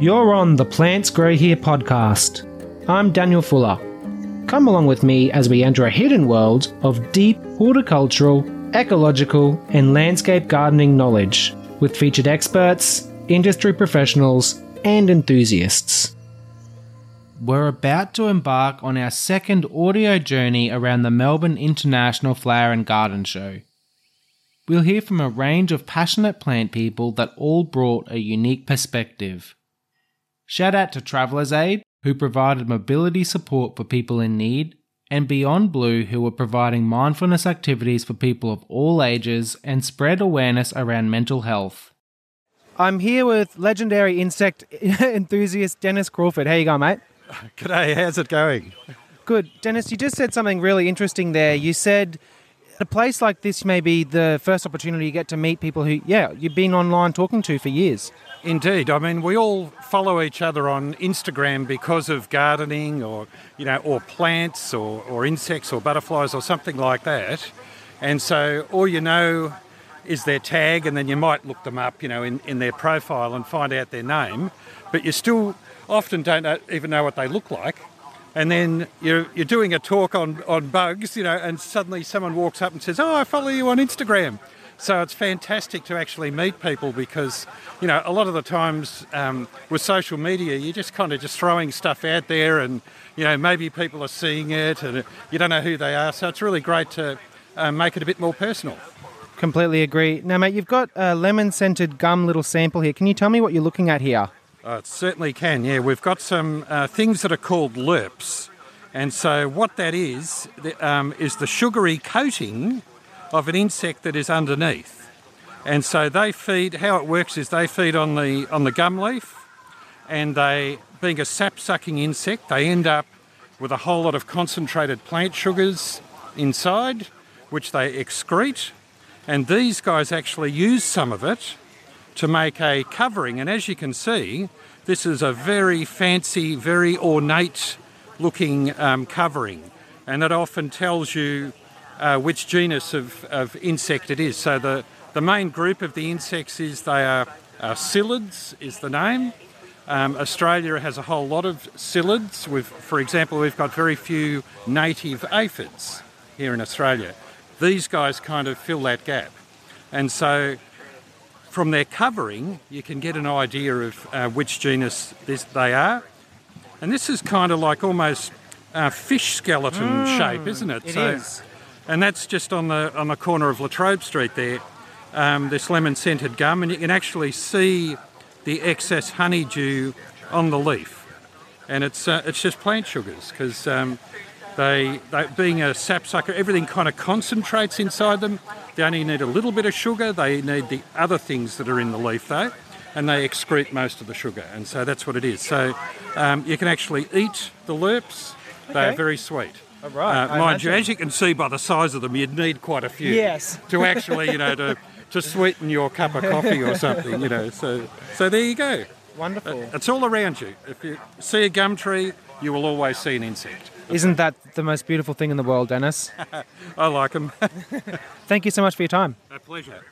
You're on the Plants Grow Here podcast. I'm Daniel Fuller. Come along with me as we enter a hidden world of deep horticultural, ecological, and landscape gardening knowledge with featured experts, industry professionals, and enthusiasts. We're about to embark on our second audio journey around the Melbourne International Flower and Garden Show. We'll hear from a range of passionate plant people that all brought a unique perspective. Shout out to Travelers Aid, who provided mobility support for people in need, and Beyond Blue, who were providing mindfulness activities for people of all ages and spread awareness around mental health. I'm here with legendary insect enthusiast Dennis Crawford. How you going, mate? G'day, how's it going? Good. Dennis, you just said something really interesting there. You said a place like this may be the first opportunity you get to meet people who, yeah, you've been online talking to for years. Indeed. I mean, we all follow each other on Instagram because of gardening or, you know, or plants or, or insects or butterflies or something like that. And so all you know is their tag and then you might look them up, you know, in, in their profile and find out their name. But you still often don't know, even know what they look like. And then you're, you're doing a talk on, on bugs, you know, and suddenly someone walks up and says, Oh, I follow you on Instagram. So it's fantastic to actually meet people because, you know, a lot of the times um, with social media, you're just kind of just throwing stuff out there and, you know, maybe people are seeing it and you don't know who they are. So it's really great to uh, make it a bit more personal. Completely agree. Now, mate, you've got a lemon scented gum little sample here. Can you tell me what you're looking at here? Oh, it certainly can, yeah. We've got some uh, things that are called lerps. And so, what that is, um, is the sugary coating of an insect that is underneath. And so they feed, how it works is they feed on the, on the gum leaf and they, being a sap sucking insect, they end up with a whole lot of concentrated plant sugars inside, which they excrete. And these guys actually use some of it to make a covering. And as you can see, this is a very fancy, very ornate looking um, covering. And it often tells you uh, which genus of, of insect it is. So the, the main group of the insects is they are uh, psyllids is the name. Um, Australia has a whole lot of psyllids. We've, for example, we've got very few native aphids here in Australia. These guys kind of fill that gap. And so from their covering, you can get an idea of uh, which genus this, they are. And this is kind of like almost a fish skeleton mm, shape, isn't it? It so, is and that's just on the on the corner of La Trobe Street there. Um, this lemon scented gum, and you can actually see the excess honeydew on the leaf, and it's uh, it's just plant sugars because um, they, they being a sap sucker, everything kind of concentrates inside them. They only need a little bit of sugar. They need the other things that are in the leaf though, and they excrete most of the sugar, and so that's what it is. So um, you can actually eat the lerps. Okay. They are very sweet. Oh, right. Uh, mind you, as you can see by the size of them, you'd need quite a few. Yes. To actually, you know, to, to sweeten your cup of coffee or something, you know. So, so there you go. Wonderful. Uh, it's all around you. If you see a gum tree, you will always see an insect. Isn't that the most beautiful thing in the world, Dennis? I like them. Thank you so much for your time. A pleasure.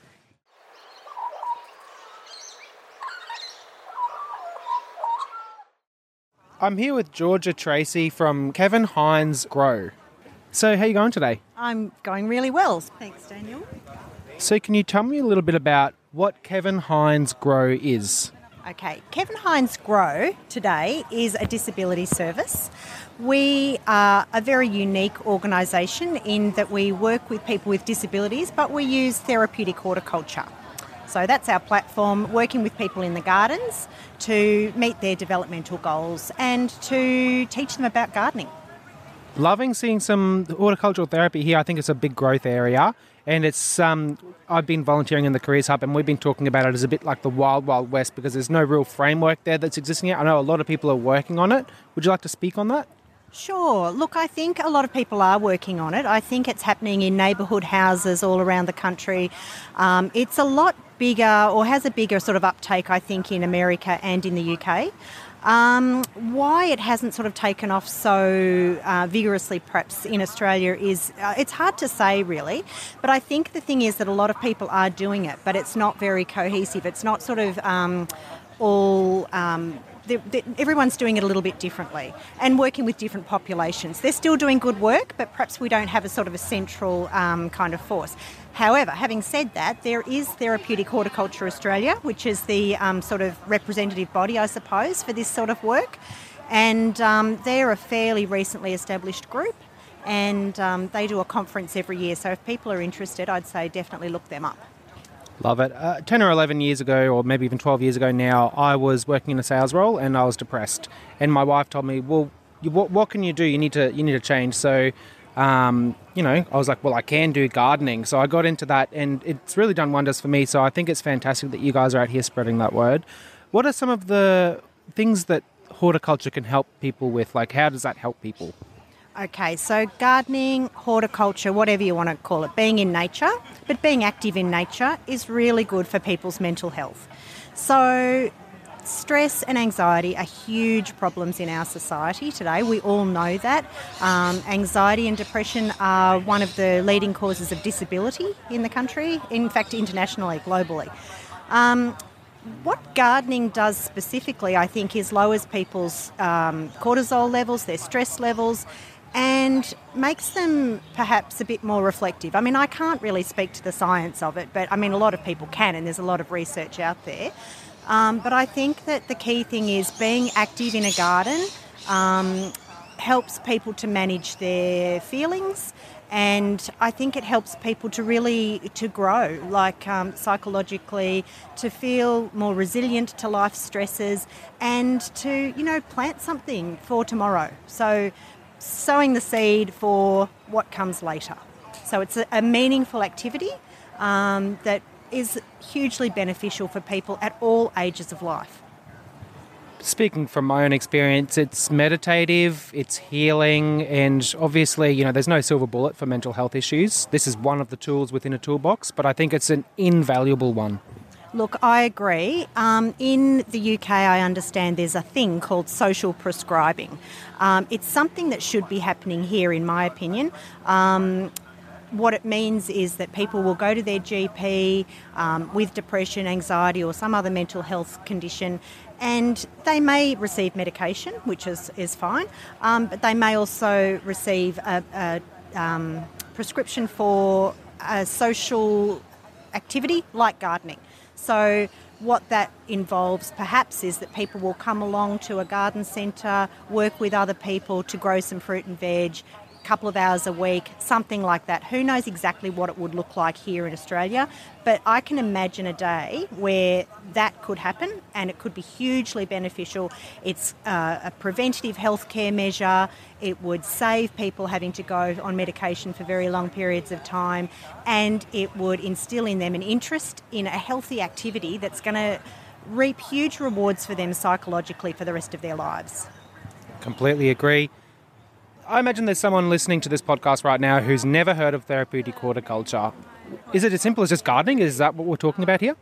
I'm here with Georgia Tracy from Kevin Heinze Grow. So, how are you going today? I'm going really well. Thanks, Daniel. So, can you tell me a little bit about what Kevin Heinze Grow is? Okay, Kevin Heinze Grow today is a disability service. We are a very unique organisation in that we work with people with disabilities, but we use therapeutic horticulture. So that's our platform, working with people in the gardens to meet their developmental goals and to teach them about gardening. Loving seeing some horticultural therapy here. I think it's a big growth area, and it's. Um, I've been volunteering in the Careers Hub, and we've been talking about it as a bit like the wild, wild west because there's no real framework there that's existing yet. I know a lot of people are working on it. Would you like to speak on that? Sure. Look, I think a lot of people are working on it. I think it's happening in neighbourhood houses all around the country. Um, it's a lot bigger or has a bigger sort of uptake, I think, in America and in the UK. Um, why it hasn't sort of taken off so uh, vigorously, perhaps in Australia, is uh, it's hard to say really. But I think the thing is that a lot of people are doing it, but it's not very cohesive. It's not sort of um, all um, everyone's doing it a little bit differently and working with different populations. They're still doing good work, but perhaps we don't have a sort of a central um, kind of force. However, having said that, there is Therapeutic Horticulture Australia, which is the um, sort of representative body, I suppose, for this sort of work. And um, they're a fairly recently established group and um, they do a conference every year. So if people are interested, I'd say definitely look them up. Love it. Uh, 10 or 11 years ago, or maybe even 12 years ago now, I was working in a sales role and I was depressed. And my wife told me, well, you, what, what can you do? You need to, you need to change. So, um, you know, I was like, well, I can do gardening. So I got into that and it's really done wonders for me. So I think it's fantastic that you guys are out here spreading that word. What are some of the things that horticulture can help people with? Like, how does that help people? Okay, so gardening, horticulture, whatever you want to call it, being in nature, but being active in nature is really good for people's mental health. So, stress and anxiety are huge problems in our society today. We all know that. Um, anxiety and depression are one of the leading causes of disability in the country, in fact, internationally, globally. Um, what gardening does specifically, I think, is lowers people's um, cortisol levels, their stress levels, and makes them perhaps a bit more reflective. I mean, I can't really speak to the science of it, but I mean, a lot of people can, and there's a lot of research out there. Um, but I think that the key thing is being active in a garden um, helps people to manage their feelings and I think it helps people to really to grow, like um, psychologically, to feel more resilient to life stresses, and to you know plant something for tomorrow. So sowing the seed for what comes later. So it's a, a meaningful activity um, that is hugely beneficial for people at all ages of life. Speaking from my own experience, it's meditative, it's healing, and obviously, you know, there's no silver bullet for mental health issues. This is one of the tools within a toolbox, but I think it's an invaluable one. Look, I agree. Um, in the UK, I understand there's a thing called social prescribing. Um, it's something that should be happening here, in my opinion. Um, what it means is that people will go to their GP um, with depression, anxiety, or some other mental health condition, and they may receive medication, which is, is fine, um, but they may also receive a, a um, prescription for a social activity like gardening. So, what that involves perhaps is that people will come along to a garden centre, work with other people to grow some fruit and veg, couple of hours a week, something like that. Who knows exactly what it would look like here in Australia, but I can imagine a day where that could happen and it could be hugely beneficial. It's uh, a preventative healthcare measure, it would save people having to go on medication for very long periods of time, and it would instill in them an interest in a healthy activity that's going to reap huge rewards for them psychologically for the rest of their lives. Completely agree. I imagine there's someone listening to this podcast right now who's never heard of therapeutic horticulture. Is it as simple as just gardening? Is that what we're talking about here?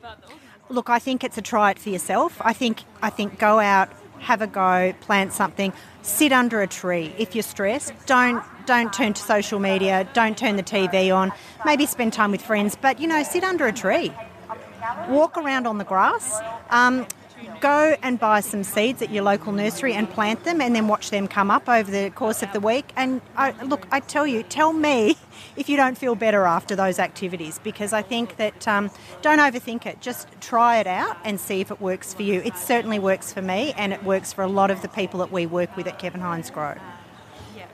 Look, I think it's a try it for yourself. I think I think go out, have a go, plant something, sit under a tree. If you're stressed, don't don't turn to social media, don't turn the TV on. Maybe spend time with friends, but you know, sit under a tree. Walk around on the grass. Um, go and buy some seeds at your local nursery and plant them and then watch them come up over the course of the week. And I, look, I tell you, tell me if you don't feel better after those activities because I think that um, don't overthink it. Just try it out and see if it works for you. It certainly works for me and it works for a lot of the people that we work with at Kevin Heinze Grow.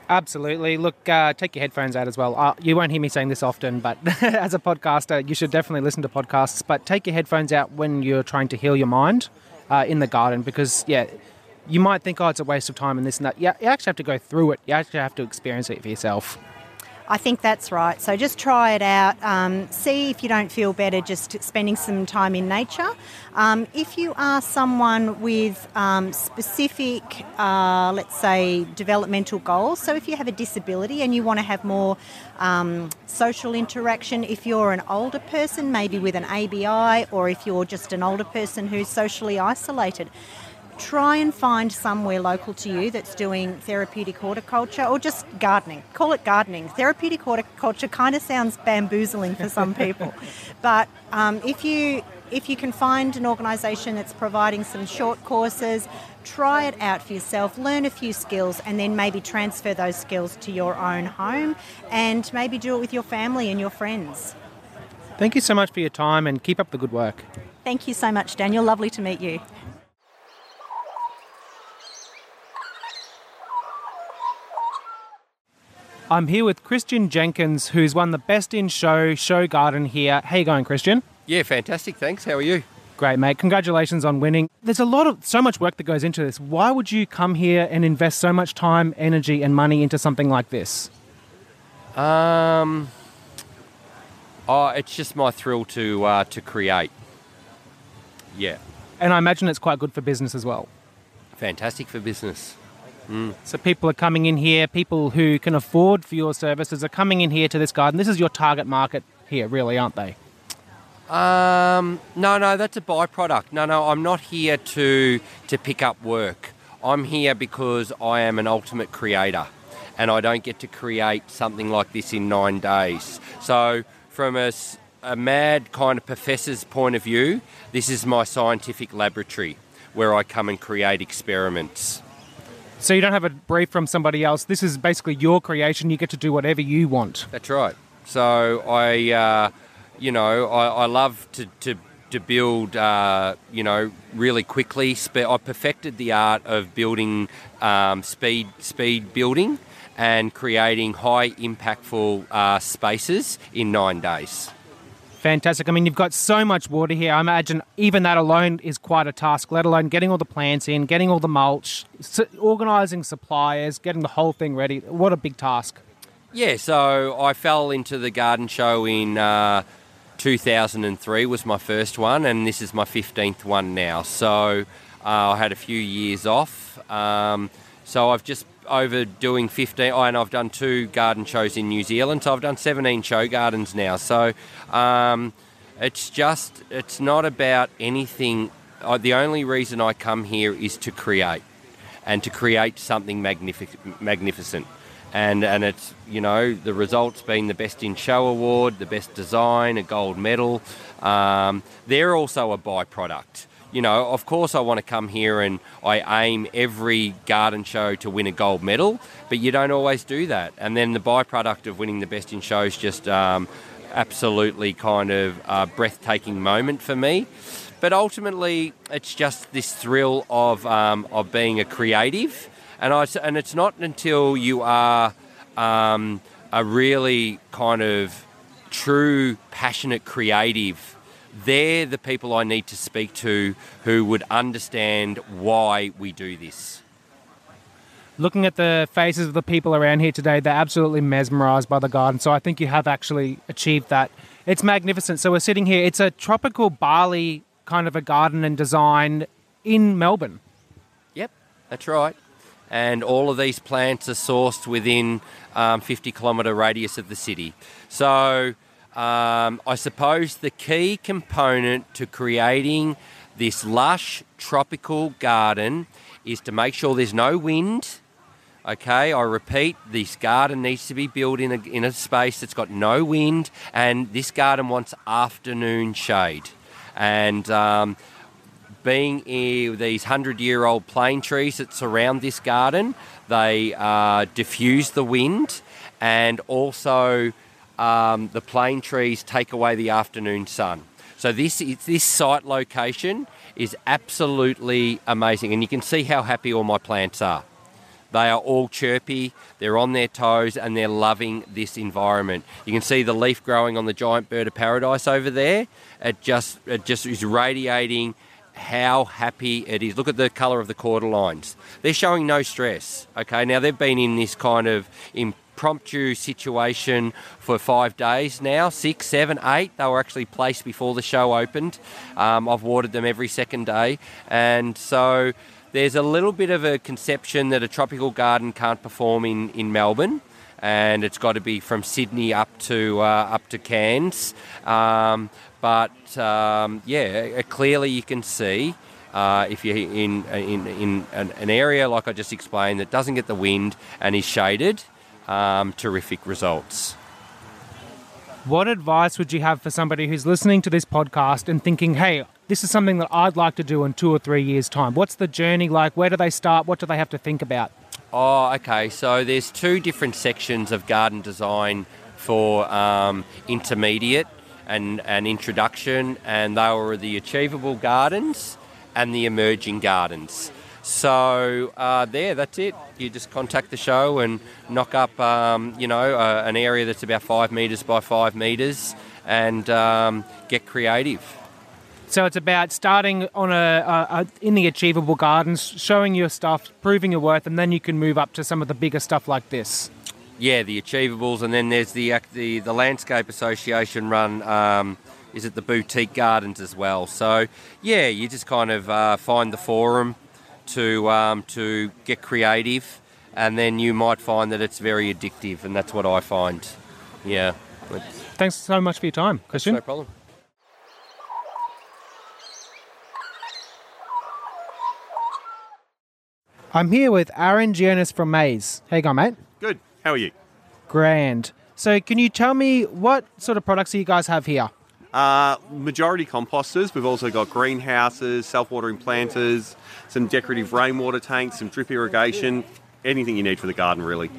Absolutely. Look, uh, take your headphones out as well. Uh, you won't hear me saying this often, but as a podcaster, you should definitely listen to podcasts. But take your headphones out when you're trying to heal your mind uh, in the garden because, yeah, you might think, oh, it's a waste of time and this and that. Yeah, you actually have to go through it. You actually have to experience it for yourself. I think that's right. So just try it out. Um, see if you don't feel better just spending some time in nature. Um, if you are someone with um, specific, uh, let's say, developmental goals, so if you have a disability and you want to have more um, social interaction, if you're an older person, maybe with an ABI, or if you're just an older person who's socially isolated, try and find somewhere local to you that's doing therapeutic horticulture or just gardening. Call it gardening. Therapeutic horticulture kind of sounds bamboozling for some people, but um, if you if you can find an organisation that's providing some short courses, try it out for yourself, learn a few skills, and then maybe transfer those skills to your own home and maybe do it with your family and your friends. Thank you so much for your time and keep up the good work. Thank you so much, Daniel. Lovely to meet you. I'm here with Christian Jenkins, who's won the Best in Show show garden here. How you going, Christian? Yeah, fantastic. Thanks. How are you? Great, mate. Congratulations on winning. There's a lot of so much work that goes into this. Why would you come here and invest so much time, energy, and money into something like this? Um, oh, it's just my thrill to uh, to create. Yeah, And I imagine it's quite good for business as well. fantastic for business. So people are coming in here, people who can afford for your services are coming in here to this garden. This is your target market here, really, aren't they? Um, no, no, that's a byproduct. No, no, I'm not here to to pick up work. I'm here because I am an ultimate creator, and I don't get to create something like this in nine days. So, from a, a mad kind of professor's point of view, this is my scientific laboratory where I come and create experiments. So you don't have a brief from somebody else. This is basically your creation. You get to do whatever you want. That's right. So I, uh, you know, I, I love to, to, to build, uh, you know, really quickly. I perfected the art of building um, speed speed building and creating high impactful uh, spaces in nine days. Fantastic. I mean, you've got so much water here. I imagine even that alone is quite a task, let alone getting all the plants in, getting all the mulch, organising suppliers, getting the whole thing ready. What a big task. Yeah, so I fell into the garden show in uh, 2003 was my first one, and this is my 15th one now. So uh, I had a few years off. Um, so I've just over doing 15, oh, and I've done two garden shows in New Zealand. So I've done 17 show gardens now. So um, it's just, it's not about anything. The only reason I come here is to create and to create something magnific- magnificent. And, and it's, you know, the results being the Best in Show award, the Best Design, a gold medal. Um, they're also a byproduct. You know, of course, I want to come here and I aim every garden show to win a gold medal, but you don't always do that. And then the byproduct of winning the Best in Show is just um, absolutely kind of breathtaking moment for me. But ultimately, it's just this thrill of, um, of being a creative. And, I, and it's not until you are um, a really kind of true, passionate creative, they're the people I need to speak to who would understand why we do this. Looking at the faces of the people around here today, they're absolutely mesmerised by the garden. So I think you have actually achieved that. It's magnificent. So we're sitting here, it's a tropical Bali kind of a garden and design in Melbourne. Yep, that's right. And all of these plants are sourced within um, 50 kilometre radius of the city. So um, I suppose the key component to creating this lush tropical garden is to make sure there's no wind. Okay, I repeat, this garden needs to be built in a, in a space that's got no wind, and this garden wants afternoon shade. And um, being in these hundred year old plane trees that surround this garden, they uh, diffuse the wind and also um, the plane trees take away the afternoon sun. So this is, this site location is absolutely amazing, and you can see how happy all my plants are. They are all chirpy, they're on their toes, and they're loving this environment. You can see the leaf growing on the giant bird of paradise over there. It just it just is radiating how happy it is. Look at the colour of the cordyline. They're showing no stress. Okay, now they've been in this kind of impromptu situation for five days now, six, seven, eight. They were actually placed before the show opened. Um, I've watered them every second day, and so there's a little bit of a conception that a tropical garden can't perform in, in Melbourne. And it's got to be from Sydney up to uh, up to Cairns, um, but um, yeah, uh, clearly you can see uh, if you're in in, in an, an area like I just explained that doesn't get the wind and is shaded, um, terrific results. What advice would you have for somebody who's listening to this podcast and thinking, hey, this is something that I'd like to do in two or three years' time? What's the journey like? Where do they start? What do they have to think about? Oh, okay. So there's two different sections of garden design for um, intermediate and an introduction, and they were the achievable gardens and the emerging gardens. So uh, there, that's it. You just contact the show and knock up, um, you know, uh, an area that's about five metres by five metres, and um, get creative. So it's about starting on a, a, a, in the achievable gardens, showing your stuff, proving your worth, and then you can move up to some of the bigger stuff like this. Yeah, the achievables, and then there's the the, the landscape association run. Um, is it the boutique gardens as well? So yeah, you just kind of uh, find the forum to um, to get creative, and then you might find that it's very addictive, and that's what I find. Yeah. Thanks so much for your time, Christian. No problem. I'm here with Aaron Gionis from Maze. How you going, mate? Good. How are you? Grand. So, can you tell me what sort of products do you guys have here? Uh, majority composters. We've also got greenhouses, self-watering planters, some decorative rainwater tanks, some drip irrigation, anything you need for the garden, really.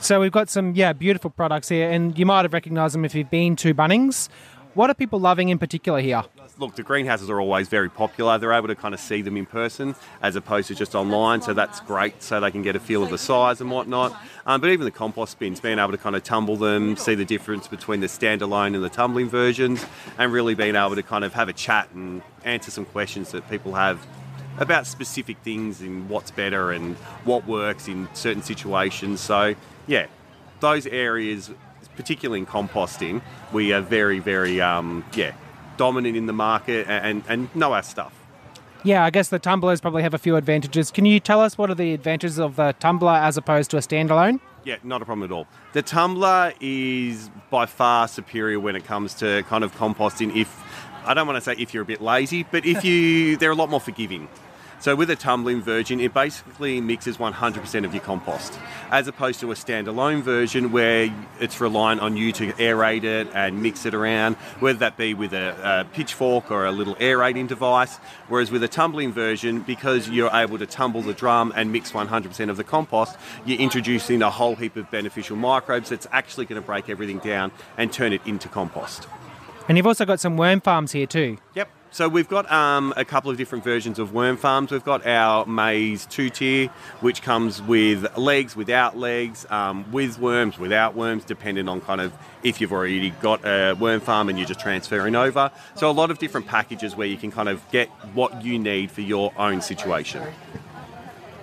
So we've got some yeah beautiful products here, and you might have recognised them if you've been to Bunnings. What are people loving in particular here? Look, the greenhouses are always very popular. They're able to kind of see them in person as opposed to just online, so that's great. So they can get a feel of the size and whatnot. Um, but even the compost bins, being able to kind of tumble them, see the difference between the standalone and the tumbling versions, and really being able to kind of have a chat and answer some questions that people have about specific things and what's better and what works in certain situations. So, yeah, those areas particularly in composting, we are very, very, um, yeah, dominant in the market and, and know our stuff. Yeah, I guess the tumblers probably have a few advantages. Can you tell us what are the advantages of the tumbler as opposed to a standalone? Yeah, not a problem at all. The tumbler is by far superior when it comes to kind of composting. If I don't want to say if you're a bit lazy, but if you, they're a lot more forgiving. So with a tumbling version, it basically mixes 100% of your compost, as opposed to a standalone version where it's reliant on you to aerate it and mix it around, whether that be with a, a pitchfork or a little aerating device. Whereas with a tumbling version, because you're able to tumble the drum and mix 100% of the compost, you're introducing a whole heap of beneficial microbes that's actually going to break everything down and turn it into compost. And you've also got some worm farms here too. Yep. So we've got um, a couple of different versions of worm farms. We've got our Maze two tier, which comes with legs, without legs, um, with worms, without worms, depending on kind of if you've already got a worm farm and you're just transferring over. So a lot of different packages where you can kind of get what you need for your own situation.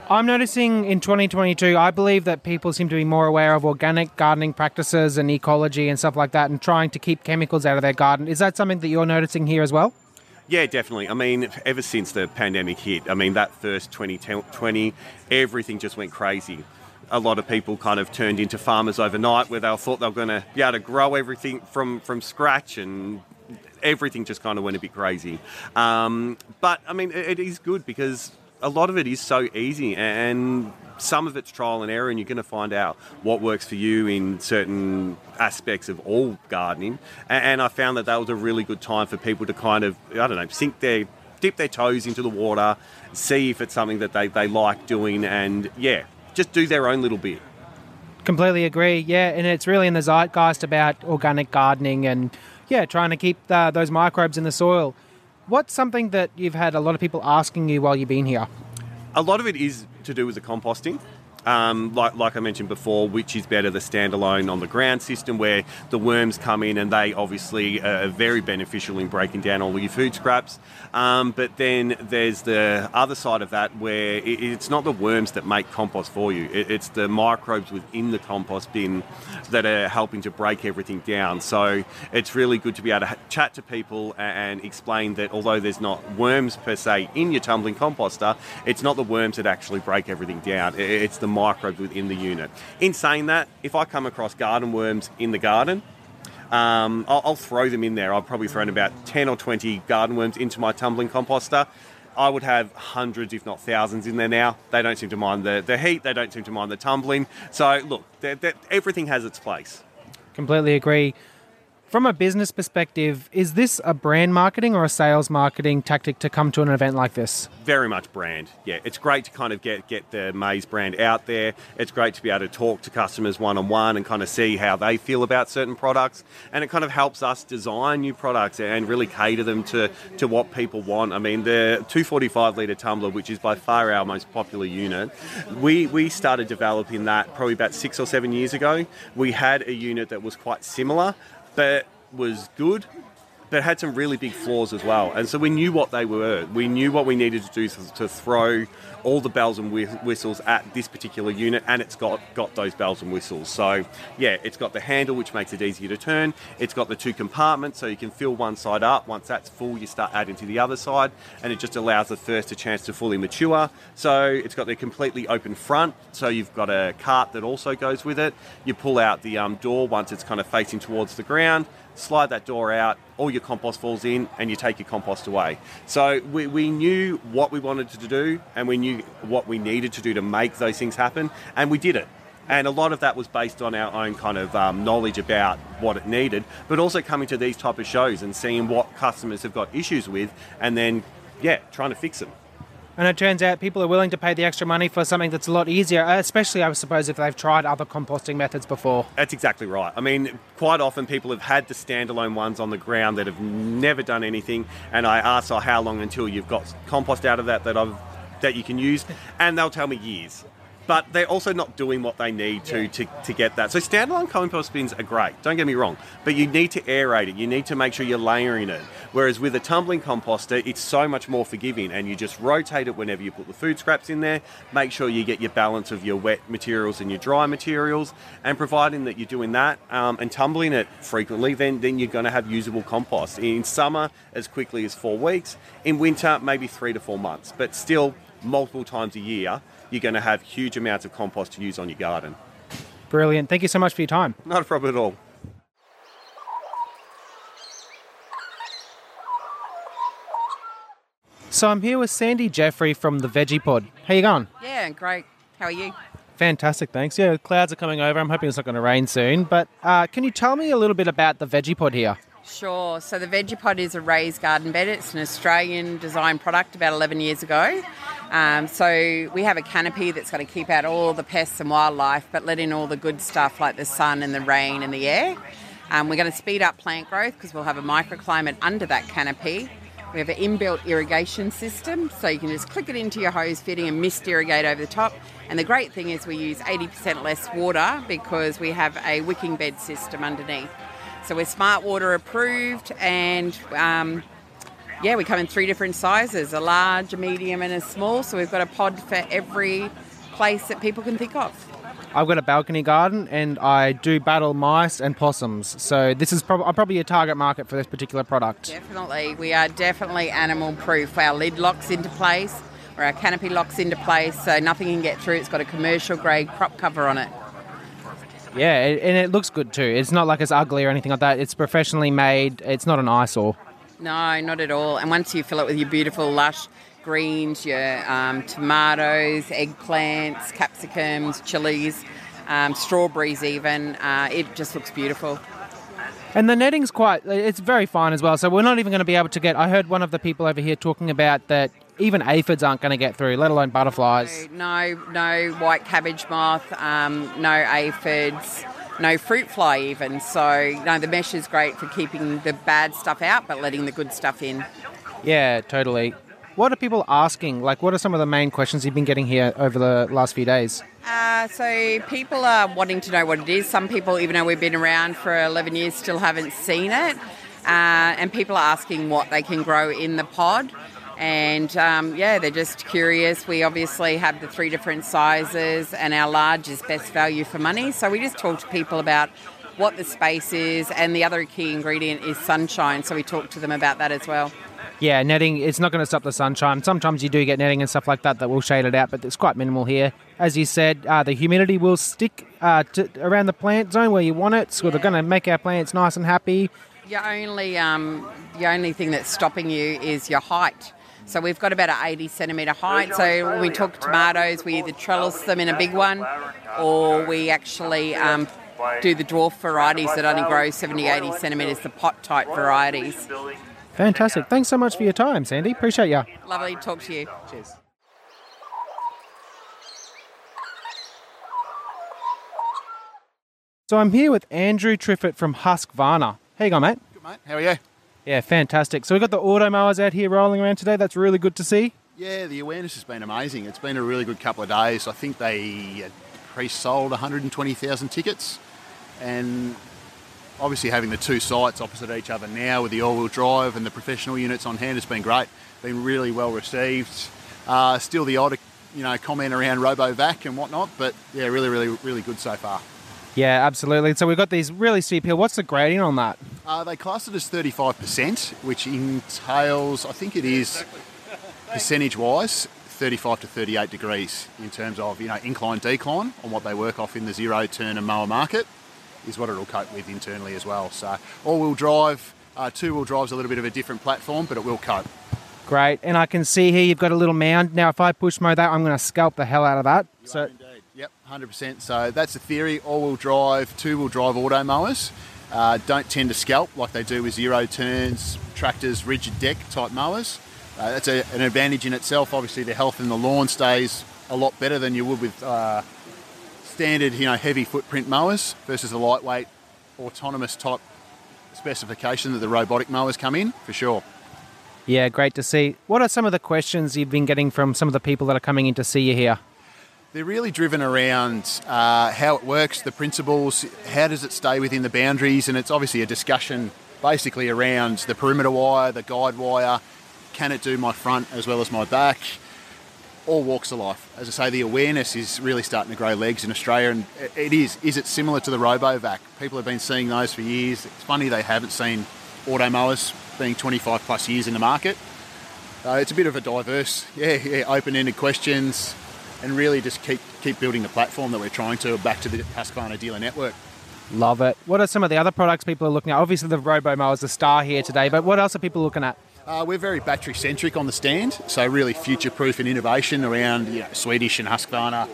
I'm noticing in 2022, I believe that people seem to be more aware of organic gardening practices and ecology and stuff like that and trying to keep chemicals out of their garden. Is that something that you're noticing here as well? Yeah, definitely. I mean, ever since the pandemic hit, I mean, that first 2020, everything just went crazy. A lot of people kind of turned into farmers overnight where they thought they were going to be able to grow everything from, from scratch and everything just kind of went a bit crazy. Um, but, I mean, it, it is good because a lot of it is so easy and some of it's trial and error and you're going to find out what works for you in certain aspects of all gardening. And i found that that was a really good time for people to kind of i don't know sink their dip their toes into the water see if it's something that they, they like doing and yeah just do their own little bit. Completely agree. Yeah and it's really in the zeitgeist about organic gardening and yeah trying to keep the, those microbes in the soil What's something that you've had a lot of people asking you while you've been here? A lot of it is to do with the composting. Um, like, like I mentioned before, which is better the standalone on the ground system where the worms come in and they obviously are very beneficial in breaking down all your food scraps. Um, but then there's the other side of that where it, it's not the worms that make compost for you, it, it's the microbes within the compost bin that are helping to break everything down. So it's really good to be able to chat to people and explain that although there's not worms per se in your tumbling composter, it's not the worms that actually break everything down, it's the microbes within the unit. In saying that, if I come across garden worms in the garden, um, I'll, I'll, throw them in there. I've probably thrown about 10 or 20 garden worms into my tumbling composter. I would have hundreds, if not thousands, in there now. They don't seem to mind the, the heat, they don't seem to mind the tumbling. So, look, they're, they're, everything has its place. Completely agree. From a business perspective, is this a brand marketing or a sales marketing tactic to come to an event like this? Very much brand. Yeah, it's great to kind of get get the Maze brand out there. It's great to be able to talk to customers one on one and kind of see how they feel about certain products, and it kind of helps us design new products and really cater them to to what people want. I mean, the 245 liter tumbler, which is by far our most popular unit, we we started developing that probably about six or seven years ago. We had a unit that was quite similar, but was good, but had some really big flaws as well. And so we knew what they were. We knew what we needed to do to, throw all the bells and whi- whistles at this particular unit, and it's got got those bells and whistles. So yeah, it's got the handle, which makes it easier to turn. It's got the two compartments, so you can fill one side up. Once that's full, you start adding to the other side, and it just allows the first a chance to fully mature. So it's got the completely open front, so you've got a cart that also goes with it. You pull out the um, door once it's kind of facing towards the ground slide that door out, all your compost falls in, and you take your compost away. So we, we knew what we wanted to do, and we knew what we needed to do to make those things happen, and we did it. And a lot of that was based on our own kind of um, knowledge about what it needed, but also coming to these type of shows and seeing what customers have got issues with, and then yeah, trying to fix them. And it turns out people are willing to pay the extra money for something that's a lot easier, especially, I suppose, if they've tried other composting methods before. That's exactly right. I mean, quite often people have had the standalone ones on the ground that have never done anything, and I ask, "Oh, how long until you've got compost out of that that I've that you can use?" And they'll tell me years. But they're also not doing what they need to, to to get that. So standalone compost bins are great. Don't get me wrong, but you need to aerate it. You need to make sure you're layering it. Whereas with a tumbling composter, it's so much more forgiving, and you just rotate it whenever you put the food scraps in there. Make sure you get your balance of your wet materials and your dry materials, and providing that you're doing that um, and tumbling it frequently, then then you're going to have usable compost in summer as quickly as four weeks. In winter, maybe three to four months, but still multiple times a year. You're going to have huge amounts of compost to use on your garden. Brilliant. Thank you so much for your time. Not a problem at all. So I'm here with Sandy Jeffrey from the Veggie Pod. How you going? Yeah, great. How are you? Fantastic, thanks. Yeah, clouds are coming over. I'm hoping it's not going to rain soon. But uh, can you tell me a little bit about the Veggie Pod here? Sure. So the Veggie Pod is a raised garden bed. It's an Australian design product about 11 years ago. Um, so we have a canopy that's going to keep out all the pests and wildlife, but let in all the good stuff like the sun and the rain and the air. Um, we're going to speed up plant growth because we'll have a microclimate under that canopy. We have an inbuilt irrigation system, so you can just click it into your hose fitting and mist irrigate over the top. And the great thing is we use 80% less water because we have a wicking bed system underneath. So we're smart water approved, and um, yeah, we come in three different sizes: a large, a medium, and a small. So we've got a pod for every place that people can think of. I've got a balcony garden and I do battle mice and possums. So this is prob- I'm probably a target market for this particular product. Definitely, we are definitely animal proof. Our lid locks into place, or our canopy locks into place, so nothing can get through. It's got a commercial grade crop cover on it. Yeah, and it looks good too. It's not like it's ugly or anything like that. It's professionally made. It's not an eyesore. No, not at all. And once you fill it with your beautiful lush greens, your um, tomatoes, eggplants, capsicums, chilies, um, strawberries, even, uh, it just looks beautiful. And the netting's quite, it's very fine as well. So we're not even going to be able to get, I heard one of the people over here talking about that even aphids aren't going to get through, let alone butterflies. No, no white cabbage moth, um, no aphids, no fruit fly even. So no, the mesh is great for keeping the bad stuff out, but letting the good stuff in. Yeah, totally. What are people asking? Like, what are some of the main questions you've been getting here over the last few days? Uh, so people are wanting to know what it is. Some people, even though we've been around for 11 years, still haven't seen it. Uh, and people are asking what they can grow in the pod. And um, yeah, they're just curious. We obviously have the three different sizes, and our large is best value for money. So we just talk to people about what the space is, and the other key ingredient is sunshine. So we talk to them about that as well. Yeah, netting, it's not going to stop the sunshine. Sometimes you do get netting and stuff like that that will shade it out, but it's quite minimal here. As you said, uh, the humidity will stick uh, to, around the plant zone where you want it, so we're going to make our plants nice and happy. Your only, um, the only thing that's stopping you is your height. So we've got about an 80 centimetre height. So when we talk tomatoes, we either trellis them in a big one, or we actually um, do the dwarf varieties that only grow 70, 80 centimetres, the pot type varieties. Fantastic. Thanks so much for your time, Sandy. Appreciate you. Lovely to talk to you. Cheers. So I'm here with Andrew Triffett from Husqvarna. How you going, mate? Good, mate. How are you? Yeah, fantastic. So we've got the auto mowers out here rolling around today. That's really good to see. Yeah, the awareness has been amazing. It's been a really good couple of days. I think they pre-sold 120,000 tickets, and obviously having the two sites opposite each other now with the all-wheel drive and the professional units on hand has been great. Been really well received. Uh, still the odd, you know, comment around RoboVac and whatnot, but yeah, really, really, really good so far. Yeah, absolutely. So we've got these really steep hill. What's the grading on that? Uh, they class it as 35%, which entails, I think it is percentage-wise, 35 to 38 degrees in terms of you know incline decline on what they work off in the zero turn and mower market is what it'll cope with internally as well. So all-wheel drive, uh, two-wheel drive's a little bit of a different platform, but it will cope. Great. And I can see here you've got a little mound. Now, if I push mow that, I'm going to scalp the hell out of that. You so are indeed. Yep, 100%. So that's the theory. All-wheel drive, two-wheel drive auto mowers uh, don't tend to scalp like they do with zero turns, tractors, rigid deck type mowers. Uh, that's a, an advantage in itself. Obviously, the health in the lawn stays a lot better than you would with uh, standard, you know, heavy footprint mowers versus the lightweight, autonomous type specification that the robotic mowers come in for sure. yeah, great to see. What are some of the questions you've been getting from some of the people that are coming in to see you here? They're really driven around uh, how it works, the principles, how does it stay within the boundaries, and it's obviously a discussion basically around the perimeter wire, the guide wire, can it do my front as well as my back, all walks of life. As I say, the awareness is really starting to grow legs in Australia, and it is. Is it similar to the RoboVac? People have been seeing those for years. It's funny they haven't seen auto mowers being 25 plus years in the market. Uh, it's a bit of a diverse, yeah, yeah open-ended questions, and really just keep keep building the platform that we're trying to back to the Husqvarna dealer network. Love it. What are some of the other products people are looking at? Obviously, the Robo Mower is the star here today, but what else are people looking at? Uh, we're very battery centric on the stand, so really future proof and innovation around you know, Swedish and Husqvarna,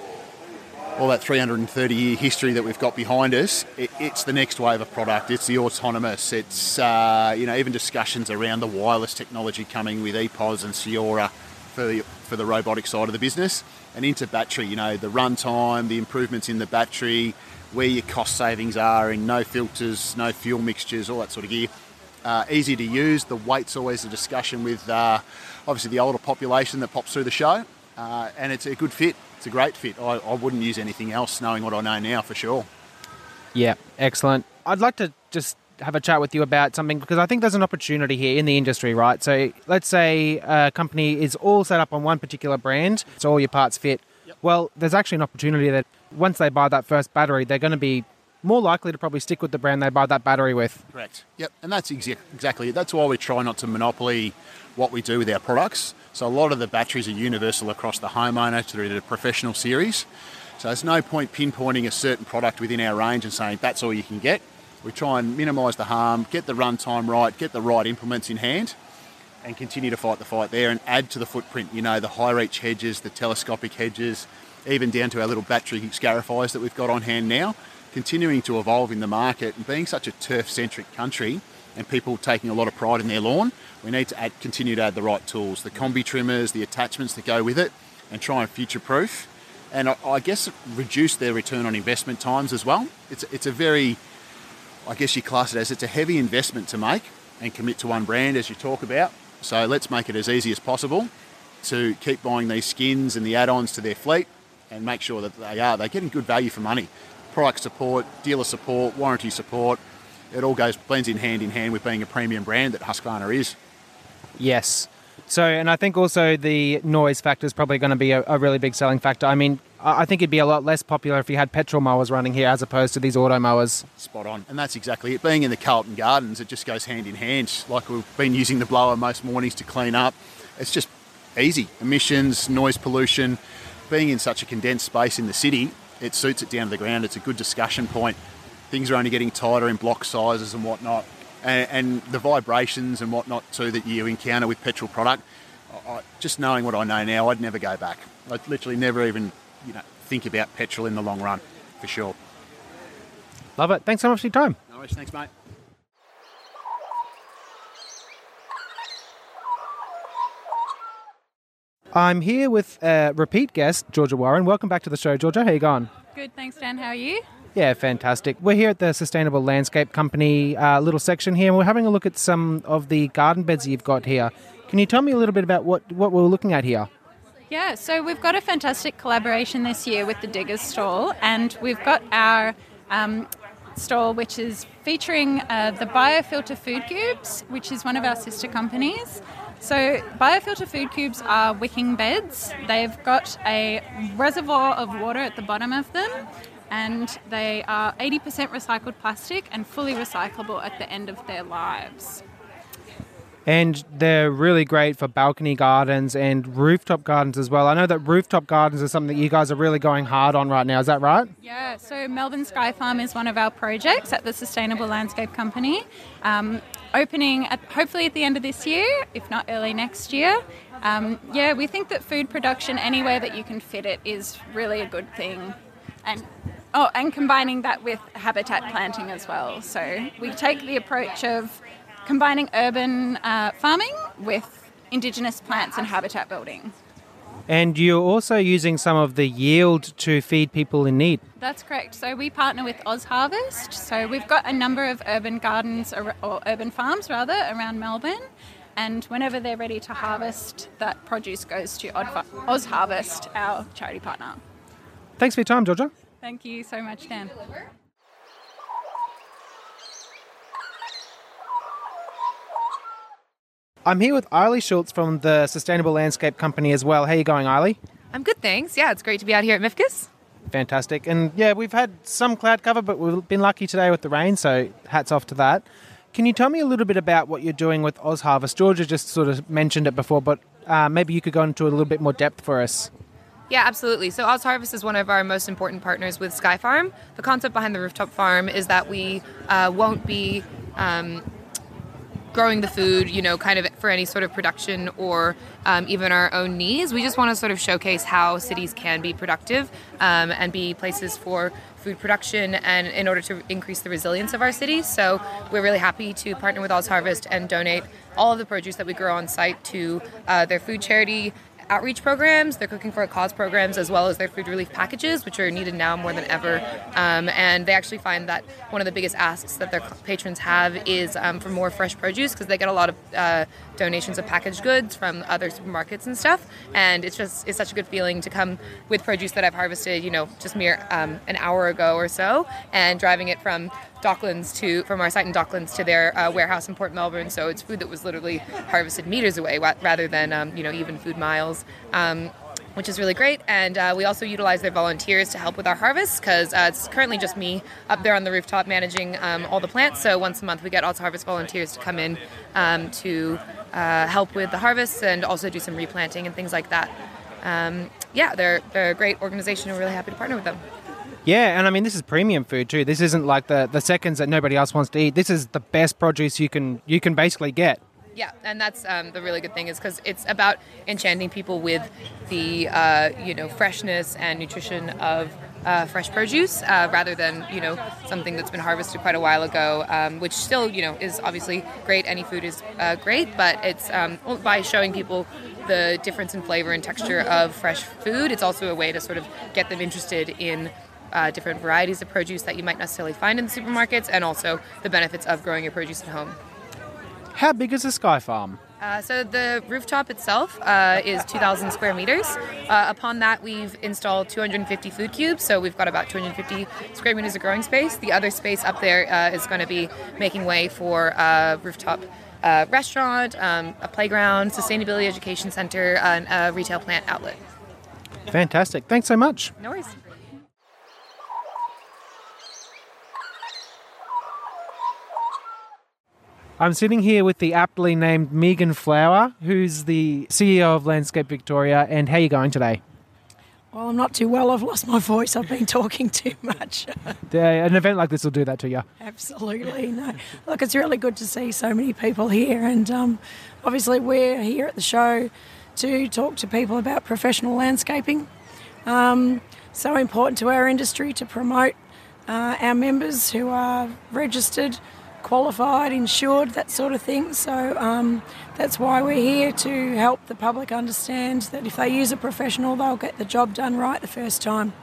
all that 330 year history that we've got behind us. It, it's the next wave of product. It's the autonomous. It's uh, you know even discussions around the wireless technology coming with EPOS and Ceora for the, for the robotic side of the business, and into battery. You know the runtime, the improvements in the battery, where your cost savings are in no filters, no fuel mixtures, all that sort of gear uh, easy to use. The weight's always a discussion with uh, obviously the older population that pops through the show, uh, and it's a good fit. It's a great fit. I, I wouldn't use anything else, knowing what I know now for sure. Yeah, excellent. I'd like to just have a chat with you about something because I think there's an opportunity here in the industry, right? So let's say a company is all set up on one particular brand, so all your parts fit. Well, there's actually an opportunity that once they buy that first battery, they're going to be more likely to probably stick with the brand they buy that battery with. Correct. Yep, and that's exa- exactly it. That's why we try not to monopoly what we do with our products. So a lot of the batteries are universal across the homeowner through the professional series. So there's no point pinpointing a certain product within our range and saying that's all you can get. We try and minimise the harm, get the runtime right, get the right implements in hand, and continue to fight the fight there and add to the footprint. You know, the high reach hedges, the telescopic hedges, even down to our little battery scarifiers that we've got on hand now continuing to evolve in the market and being such a turf centric country and people taking a lot of pride in their lawn, we need to add, continue to add the right tools, the combi trimmers, the attachments that go with it, and try and future proof. And I, I guess reduce their return on investment times as well. It's, it's a very, I guess you class it as it's a heavy investment to make and commit to one brand as you talk about. So let's make it as easy as possible to keep buying these skins and the add-ons to their fleet and make sure that they are they're getting good value for money product support, dealer support, warranty support. It all goes blends in hand in hand with being a premium brand that Husqvarna is. Yes. So, and I think also the noise factor is probably going to be a, a really big selling factor. I mean, I think it'd be a lot less popular if you had petrol mowers running here as opposed to these auto mowers. Spot on. And that's exactly it. Being in the Carlton Gardens, it just goes hand in hand. Like we've been using the blower most mornings to clean up. It's just easy. Emissions, noise pollution. Being in such a condensed space in the city, it suits it down to the ground. It's a good discussion point. Things are only getting tighter in block sizes and whatnot. And, and the vibrations and whatnot too that you encounter with petrol product, I- just knowing what I know now, I'd never go back. I'd literally never even, you know, think about petrol in the long run, for sure. Love it. Thanks so much for your time. No worries. Thanks, mate. I'm here with a repeat guest, Georgia Warren. Welcome back to the show, Georgia. How you going? Good, thanks, Dan. How are you? Yeah, fantastic. We're here at the Sustainable Landscape Company uh, little section here, and we're having a look at some of the garden beds you've got here. Can you tell me a little bit about what, what we're looking at here? Yeah, so we've got a fantastic collaboration this year with the Diggers stall, and we've got our um, stall which is featuring uh, the Biofilter Food Cubes, which is one of our sister companies. So, Biofilter Food Cubes are wicking beds. They've got a reservoir of water at the bottom of them, and they are 80% recycled plastic and fully recyclable at the end of their lives. And they're really great for balcony gardens and rooftop gardens as well. I know that rooftop gardens is something that you guys are really going hard on right now. Is that right? Yeah, so Melbourne Sky Farm is one of our projects at the Sustainable Landscape Company. Um, opening at, hopefully at the end of this year, if not early next year. Um, yeah, we think that food production, anywhere that you can fit it, is really a good thing. And oh, and combining that with habitat planting as well. So we take the approach of combining urban uh, farming with indigenous plants and habitat building. And you're also using some of the yield to feed people in need. That's correct. So we partner with Oz Harvest. So we've got a number of urban gardens or, or urban farms rather around Melbourne. And whenever they're ready to harvest, that produce goes to Oz Harvest, our charity partner. Thanks for your time, Georgia. Thank you so much, Dan. I'm here with Eiley Schultz from the Sustainable Landscape Company as well. How are you going, Eiley? I'm good, thanks. Yeah, it's great to be out here at MIFGS. Fantastic. And yeah, we've had some cloud cover, but we've been lucky today with the rain, so hats off to that. Can you tell me a little bit about what you're doing with Oz Harvest? Georgia just sort of mentioned it before, but uh, maybe you could go into a little bit more depth for us. Yeah, absolutely. So Oz Harvest is one of our most important partners with Sky Farm. The concept behind the rooftop farm is that we uh, won't be um, growing the food, you know, kind of for any sort of production or um, even our own needs. We just want to sort of showcase how cities can be productive um, and be places for food production and in order to increase the resilience of our cities. So we're really happy to partner with Oz Harvest and donate all of the produce that we grow on site to uh, their food charity outreach programs, their cooking for a cause programs, as well as their food relief packages, which are needed now more than ever. Um, and they actually find that one of the biggest asks that their patrons have is um, for more fresh produce because they get a lot of uh, donations of packaged goods from other supermarkets and stuff. And it's just it's such a good feeling to come with produce that I've harvested, you know, just mere um, an hour ago or so, and driving it from Docklands to from our site in Docklands to their uh, warehouse in Port Melbourne. So it's food that was literally harvested meters away, rather than um, you know even food miles. Um, which is really great. And uh, we also utilize their volunteers to help with our harvest because uh, it's currently just me up there on the rooftop managing um, all the plants. So once a month we get Oz Harvest volunteers to come in um, to uh, help with the harvests and also do some replanting and things like that. Um, yeah, they're, they're a great organization. We're really happy to partner with them. Yeah, and I mean this is premium food too. This isn't like the, the seconds that nobody else wants to eat. This is the best produce you can you can basically get. Yeah, and that's um, the really good thing is because it's about enchanting people with the uh, you know freshness and nutrition of uh, fresh produce uh, rather than you know something that's been harvested quite a while ago, um, which still you know is obviously great. Any food is uh, great, but it's um, by showing people the difference in flavor and texture of fresh food. It's also a way to sort of get them interested in uh, different varieties of produce that you might necessarily find in the supermarkets, and also the benefits of growing your produce at home. How big is the Sky Farm? Uh, so the rooftop itself uh, is 2,000 square meters. Uh, upon that, we've installed 250 food cubes, so we've got about 250 square meters of growing space. The other space up there uh, is going to be making way for a rooftop uh, restaurant, um, a playground, sustainability education center, and a retail plant outlet. Fantastic. Thanks so much. No worries. I'm sitting here with the aptly named Megan Flower, who's the CEO of Landscape Victoria. And how are you going today? Well, I'm not too well. I've lost my voice. I've been talking too much. yeah, an event like this will do that to you. Absolutely. No. Look, it's really good to see so many people here. And um, obviously, we're here at the show to talk to people about professional landscaping. Um, so important to our industry to promote uh, our members who are registered, qualified, insured, that sort of thing. So um, that's why we're here to help the public understand that if they use a professional, they'll get the job done right the first time.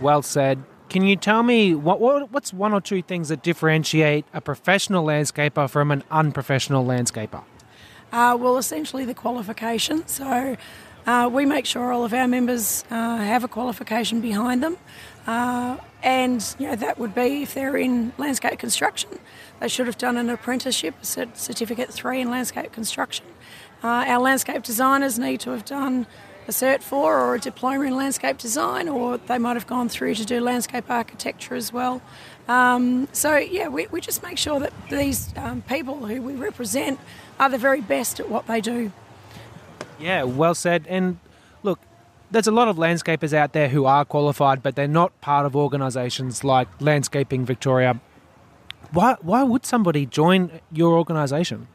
Well said. Can you tell me what, what what's one or two things that differentiate a professional landscaper from an unprofessional landscaper? Uh, well, essentially the qualification. So uh, we make sure all of our members uh, have a qualification behind them, uh, and you know that would be if they're in landscape construction, they should have done an apprenticeship, certificate three in landscape construction. Uh, our landscape designers need to have done a Cert 4 or a diploma in landscape design, or they might have gone through to do landscape architecture as well. Um, so, yeah, we, we just make sure that these um, people who we represent are the very best at what they do. Yeah, well said. And look, there's a lot of landscapers out there who are qualified, but they're not part of organisations like Landscaping Victoria. Why, why would somebody join your organisation?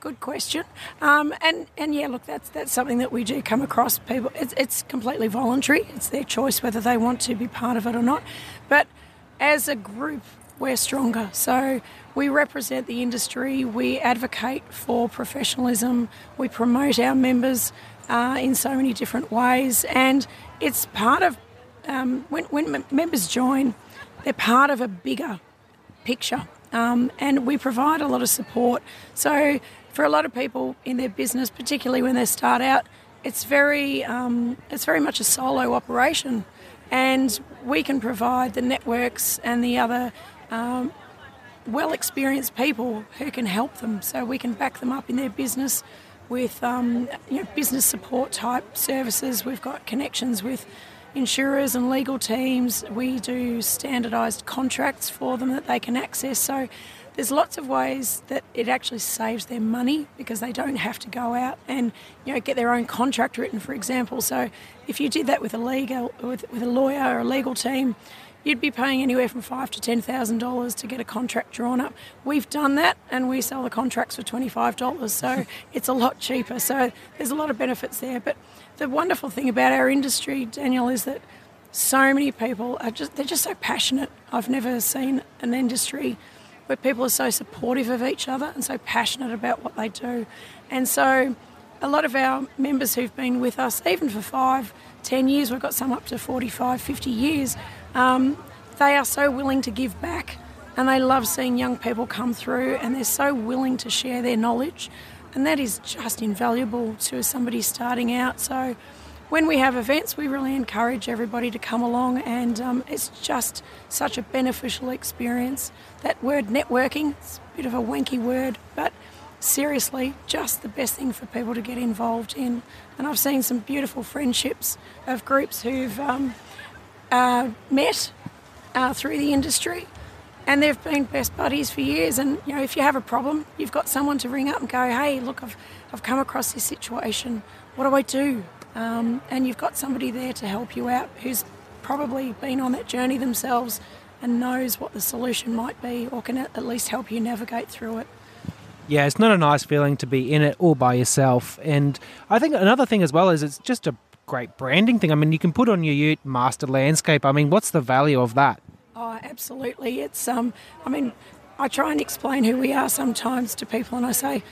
Good question. Um, and and yeah, look, that's that's something that we do come across. People, it's, it's completely voluntary. It's their choice whether they want to be part of it or not. But as a group, we're stronger. So we represent the industry. We advocate for professionalism. We promote our members uh, in so many different ways, and it's part of um, when when members join, they're part of a bigger picture. Um, and we provide a lot of support. So for a lot of people in their business, particularly when they start out, it's very um, it's very much a solo operation, and we can provide the networks and the other um, well experienced people who can help them. So we can back them up in their business with um, you know, business support type services. We've got connections with insurers and legal teams. We do standardised contracts for them that they can access. So there's lots of ways that it actually saves them money because they don't have to go out and you know get their own contract written, for example. So if you did that with a legal with, with a lawyer or a legal team, you'd be paying anywhere from five to ten thousand dollars to get a contract drawn up. We've done that, and we sell the contracts for twenty five dollars, so it's a lot cheaper. So there's a lot of benefits there. But the wonderful thing about our industry, Daniel, is that so many people are just they're just so passionate. I've never seen an industry where people are so supportive of each other and so passionate about what they do. And so a lot of our members who've been with us, even for five, ten years, we've got some up to 45, 50 years, um, they are so willing to give back and they love seeing young people come through and they're so willing to share their knowledge. And that is just invaluable to somebody starting out. So when we have events, we really encourage everybody to come along, and um, it's just such a beneficial experience. That word networking, it's a bit of a wanky word, but seriously, just the best thing for people to get involved in. And I've seen some beautiful friendships of groups who've um, uh, met uh, through the industry. And they've been best buddies for years. And you know, if you have a problem, you've got someone to ring up and go, "Hey, look, I've I've come across this situation. What do I do?" Um, and you've got somebody there to help you out who's probably been on that journey themselves and knows what the solution might be or can at least help you navigate through it. Yeah, it's not a nice feeling to be in it all by yourself. And I think another thing as well is it's just a great branding thing. I mean, you can put on your ute master landscape. I mean, what's the value of that? Oh, absolutely. It's um I mean, I try and explain who we are sometimes to people and I say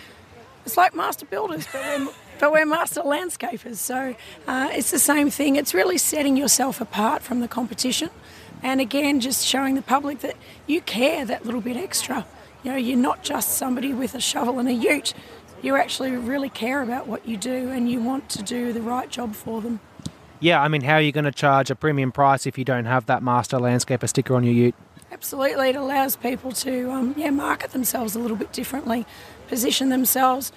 it's like master builders, but we're, but we're master landscapers. So uh, it's the same thing. It's really setting yourself apart from the competition. And again, just showing the public that you care that little bit extra. You know, you're not just somebody with a shovel and a ute. You actually really care about what you do and you want to do the right job for them. Yeah, I mean, how are you going to charge a premium price if you don't have that master landscaper sticker on your ute? Absolutely, it allows people to um, yeah market themselves a little bit differently, position themselves.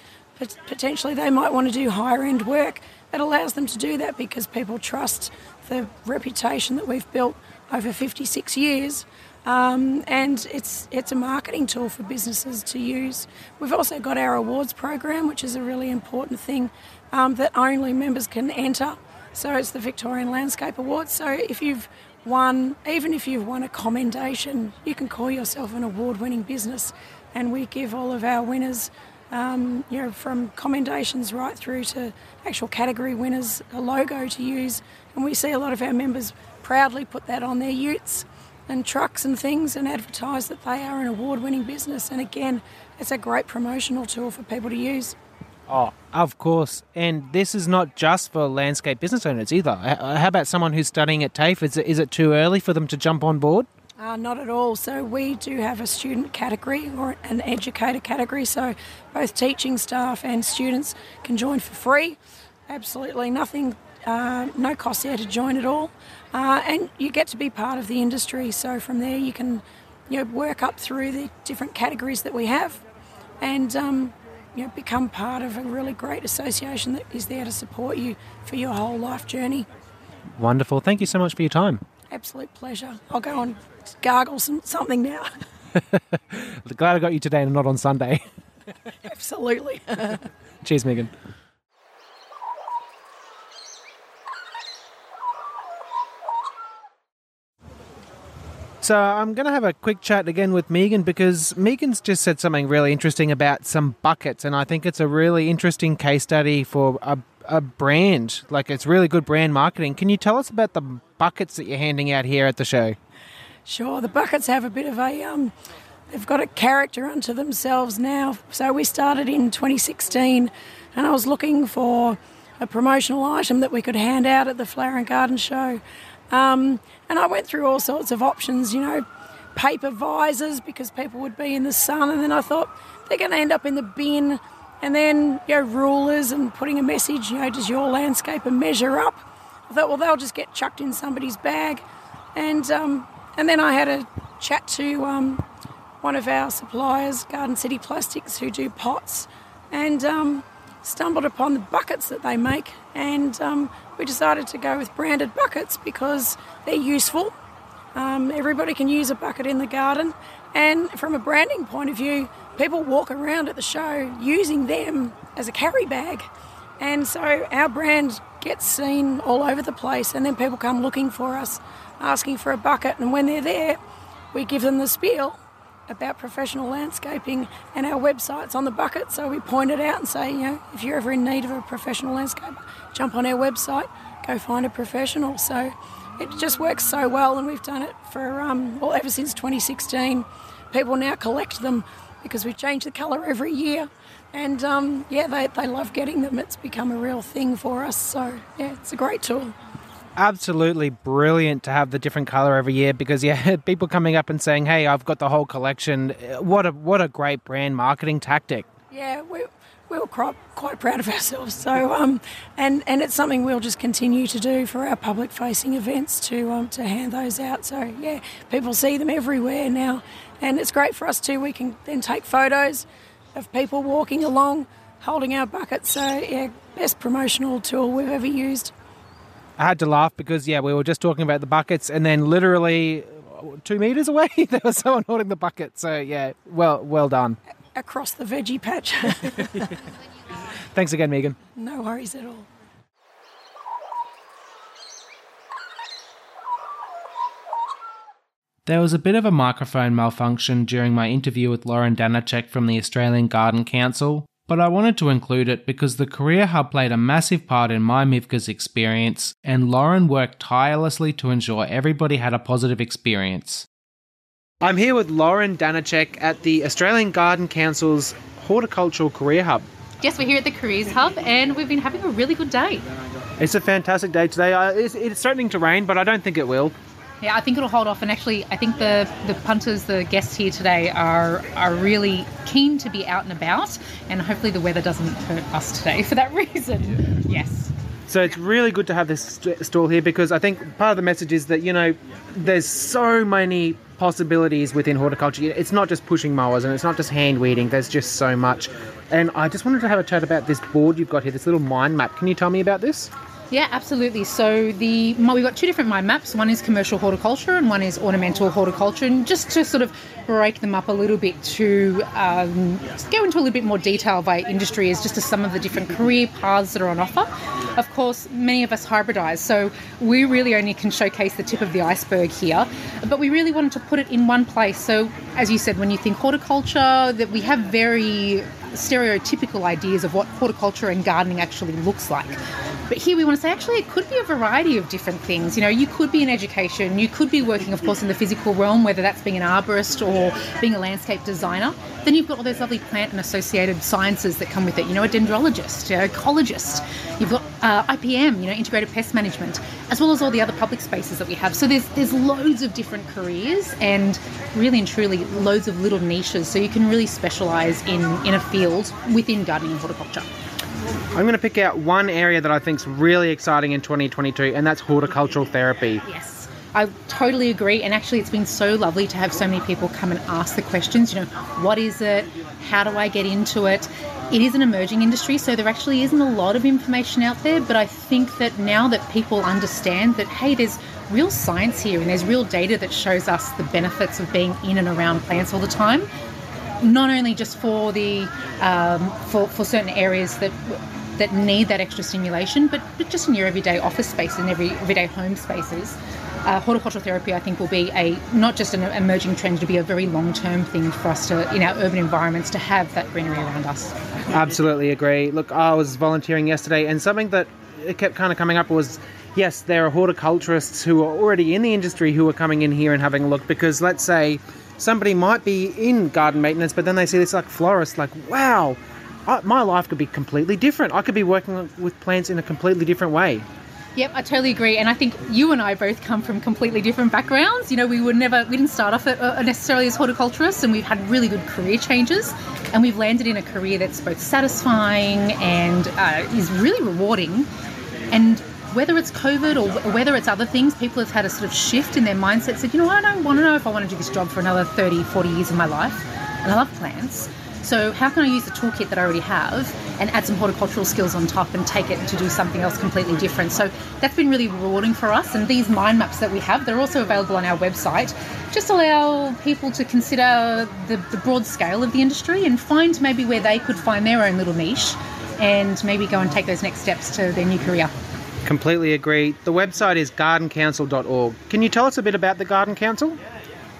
Potentially, they might want to do higher end work. It allows them to do that because people trust the reputation that we've built over 56 years. Um, and it's it's a marketing tool for businesses to use. We've also got our awards program, which is a really important thing um, that only members can enter. So it's the Victorian Landscape Awards. So if you've won, even if you've won a commendation, you can call yourself an award-winning business, and we give all of our winners, um, you know, from commendations right through to actual category winners, a logo to use, and we see a lot of our members proudly put that on their utes. and trucks and things and advertise that they are an award winning business. And again, it's a great promotional tool for people to use. Oh, of course. And this is not just for landscape business owners either. How about someone who's studying at TAFE? Is it, is it too early for them to jump on board? Uh, not at all. So we do have a student category or an educator category. So both teaching staff and students can join for free. Absolutely nothing, uh, no cost there to join at all. Uh, and you get to be part of the industry. So from there you can you know, work up through the different categories that we have and um, you know, become part of a really great association that is there to support you for your whole life journey. Wonderful. Thank you so much for your time. Absolute pleasure. I'll go and gargle some, something now. Glad I got you today and not on Sunday. Absolutely. Cheers, Megan. So I'm going to have a quick chat again with Megan because Megan's just said something really interesting about some buckets, and I think it's a really interesting case study for a, a brand. Like it's really good brand marketing. Can you tell us about the buckets that you're handing out here at the show? Sure. The buckets have a bit of a um, they've got a character unto themselves now. So we started in 2016, and I was looking for a promotional item that we could hand out at the Flower and Garden Show. Um, and I went through all sorts of options, you know, paper visors because people would be in the sun, and then I thought they're going to end up in the bin, and then you know rulers and putting a message, you know, does your landscaper measure up? I thought, well, they'll just get chucked in somebody's bag, and um, and then I had a chat to um, one of our suppliers, Garden City Plastics, who do pots, and um, stumbled upon the buckets that they make, and um, we decided to go with branded buckets because they're useful. Um, everybody can use a bucket in the garden, and from a branding point of view, people walk around at the show using them as a carry bag. And so our brand gets seen all over the place, and then people come looking for us, asking for a bucket. And when they're there, we give them the spiel about professional landscaping, and our website's on the bucket. So we point it out and say, you know, if you're ever in need of a professional landscaper, jump on our website, go find a professional. So it just works so well, and we've done it for um, well ever since 2016. People now collect them because we change the colour every year, and um, yeah, they, they love getting them. It's become a real thing for us. So yeah, it's a great tool absolutely brilliant to have the different color every year because yeah, people coming up and saying, "Hey, I've got the whole collection." What a what a great brand marketing tactic. Yeah, we we were quite, quite proud of ourselves. So um, and and it's something we'll just continue to do for our public facing events to um, to hand those out. So yeah, people see them everywhere now, and it's great for us too. We can then take photos of people walking along holding our buckets. So yeah, best promotional tool we've ever used. I had to laugh because yeah, we were just talking about the buckets, and then literally two meters away there was someone holding the bucket. So yeah, well, well done. Across the veggie patch. Thanks again, Megan. No worries at all. There was a bit of a microphone malfunction during my interview with Lauren Danacek from the Australian Garden Council, but I wanted to include it because the Career Hub played a massive part in my MIFGS experience, and Lauren worked tirelessly to ensure everybody had a positive experience. I'm here with Lauren Danacek at the Australian Garden Council's Horticultural Career Hub. Yes, we're here at the Careers Hub and we've been having a really good day. It's a fantastic day today. Uh, it's, it's starting to rain, but I don't think it will. Yeah, I think it'll hold off. And actually, I think the, the punters, the guests here today, are are really keen to be out and about. And hopefully, the weather doesn't hurt us today for that reason. Yes. So it's really good to have this st- stall here because I think part of the message is that you know there's so many possibilities within horticulture. It's not just pushing mowers and it's not just hand weeding. There's just so much. And I just wanted to have a chat about this board you've got here, this little mind map. Can you tell me about this? Yeah, absolutely. So the we've got two different mind maps. One is commercial horticulture and one is ornamental horticulture. And just to sort of break them up a little bit to um, go into a little bit more detail by industry is just to some of the different career paths that are on offer. Of course, many of us hybridize, so we really only can showcase the tip of the iceberg here. But we really wanted to put it in one place. So, as you said, when you think horticulture, that we have very stereotypical ideas of what horticulture and gardening actually looks like. But here we want to say actually it could be a variety of different things. You know, you could be in education, you could be working, of course, in the physical realm, whether that's being an arborist or being a landscape designer. Then you've got all those lovely plant and associated sciences that come with it. You know, a dendrologist, know, ecologist. You've got uh, IPM, you know, integrated pest management, as well as all the other public spaces that we have. So there's there's loads of different careers and really and truly loads of little niches. So you can really specialise in in a field within gardening and horticulture. I'm going to pick out one area that I think is really exciting in 2022, and that's horticultural therapy. Yes. I totally agree, and actually, it's been so lovely to have so many people come and ask the questions. You know, what is it? How do I get into it? It is an emerging industry, so there actually isn't a lot of information out there. But I think that now that people understand that, hey, there's real science here and there's real data that shows us the benefits of being in and around plants all the time, not only just for the um, for, for certain areas that that need that extra stimulation, but, but just in your everyday office space and every everyday home spaces. Uh, horticultural therapy, I think, will be a not just an emerging trend, to be a very long-term thing for us to, in our urban environments, to have that greenery around us. Absolutely agree. Look, I was volunteering yesterday, and something that it kept kind of coming up was yes, there are horticulturists who are already in the industry who are coming in here and having a look because let's say somebody might be in garden maintenance, but then they see this like florist, like, wow, I, my life could be completely different. I could be working with plants in a completely different way. Yep, I totally agree, and I think you and I both come from completely different backgrounds. You know, we were never, we didn't start off necessarily as horticulturists, and we've had really good career changes, and we've landed in a career that's both satisfying and uh, is really rewarding. And whether it's COVID or whether it's other things, people have had a sort of shift in their mindset. Said, you know, I don't want to know if I want to do this job for another 30, 40 years of my life, and I love plants. So how can I use the toolkit that I already have and add some horticultural skills on top and take it to do something else completely different? So that's been really rewarding for us. And these mind maps that we have, they're also available on our website. Just allow people to consider the, the broad scale of the industry and find maybe where they could find their own little niche and maybe go and take those next steps to their new career. Completely agree. The website is gardencouncil.org. Can you tell us a bit about the Garden Council?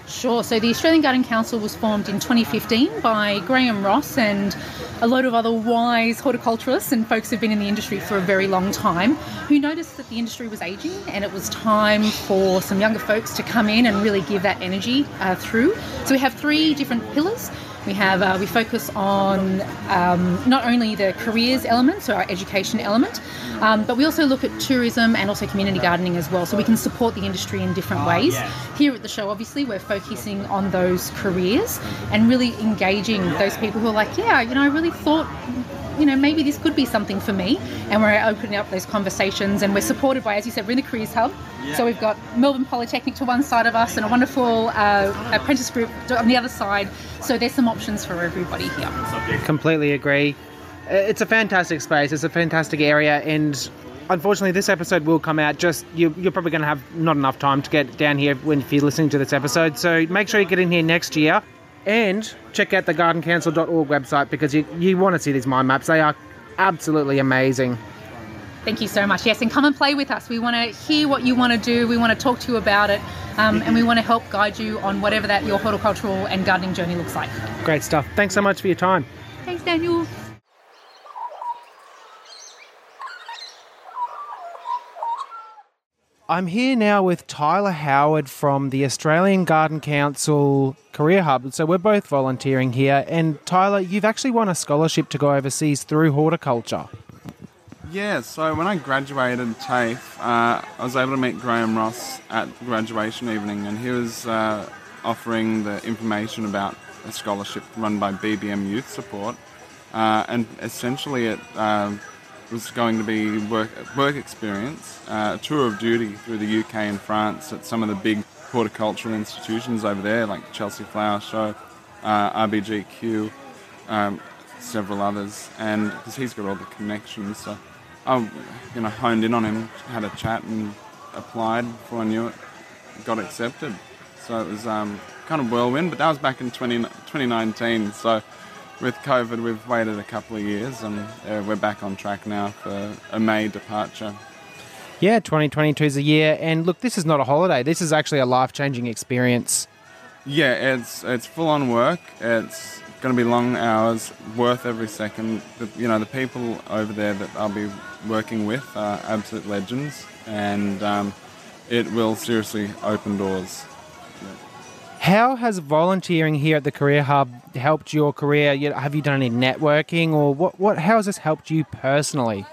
Sure. So the Australian Garden Council was formed in 2015 by Graham Ross and a load of other wise horticulturalists and folks who've been in the industry for a very long time who noticed that the industry was aging and it was time for some younger folks to come in and really give that energy uh, through. So we have three different pillars. We have uh, we focus on um, not only the careers element, so our education element, um, but we also look at tourism and also community gardening as well. So we can support the industry in different ways. Here at the show, obviously, we're focusing on those careers and really engaging those people who are like, yeah, you know, I really thought you know, maybe this could be something for me. And we're opening up those conversations and we're supported by, as you said, we're in the Careers Hub. So we've got Melbourne Polytechnic to one side of us and a wonderful uh, apprentice group on the other side. So there's some options for everybody here. Completely agree. It's a fantastic space. It's a fantastic area, and unfortunately, this episode will come out just you, you're probably going to have not enough time to get down here when if you're listening to this episode. So make sure you get in here next year, and check out the gardencouncil.org website because you you want to see these mind maps. They are absolutely amazing. Thank you so much. Yes, and come and play with us. We want to hear what you want to do. We want to talk to you about it, um, and we want to help guide you on whatever that your horticultural and gardening journey looks like. Great stuff. Thanks so much for your time. Thanks, Daniel. I'm here now with Tyler Howard from the Australian Garden Council Career Hub. So we're both volunteering here. And Tyler, you've actually won a scholarship to go overseas through horticulture. Yeah, so when I graduated TAFE, uh, I was able to meet Graham Ross at graduation evening, and he was uh, offering the information about a scholarship run by BBM Youth Support. Uh, and essentially, it um, was going to be work work experience, uh, a tour of duty through the UK and France at some of the big horticultural institutions over there, like Chelsea Flower Show, uh, RBG Kew, um, several others, and because he's got all the connections, so I, you know, honed in on him, had a chat, and applied before I knew it, got accepted. So it was um, kind of whirlwind, but that was back in 20, 2019. So with COVID, we've waited a couple of years, and uh, we're back on track now for a May departure. Yeah, 2022 is a year, and look, this is not a holiday. This is actually a life changing experience. Yeah, it's it's full on work. It's going to be long hours, worth every second. The, you know, the people over there that I'll be working with are absolute legends, and um, it will seriously open doors. How has volunteering here at the Career Hub helped your career? Have you done any networking, or what? What? How has this helped you personally?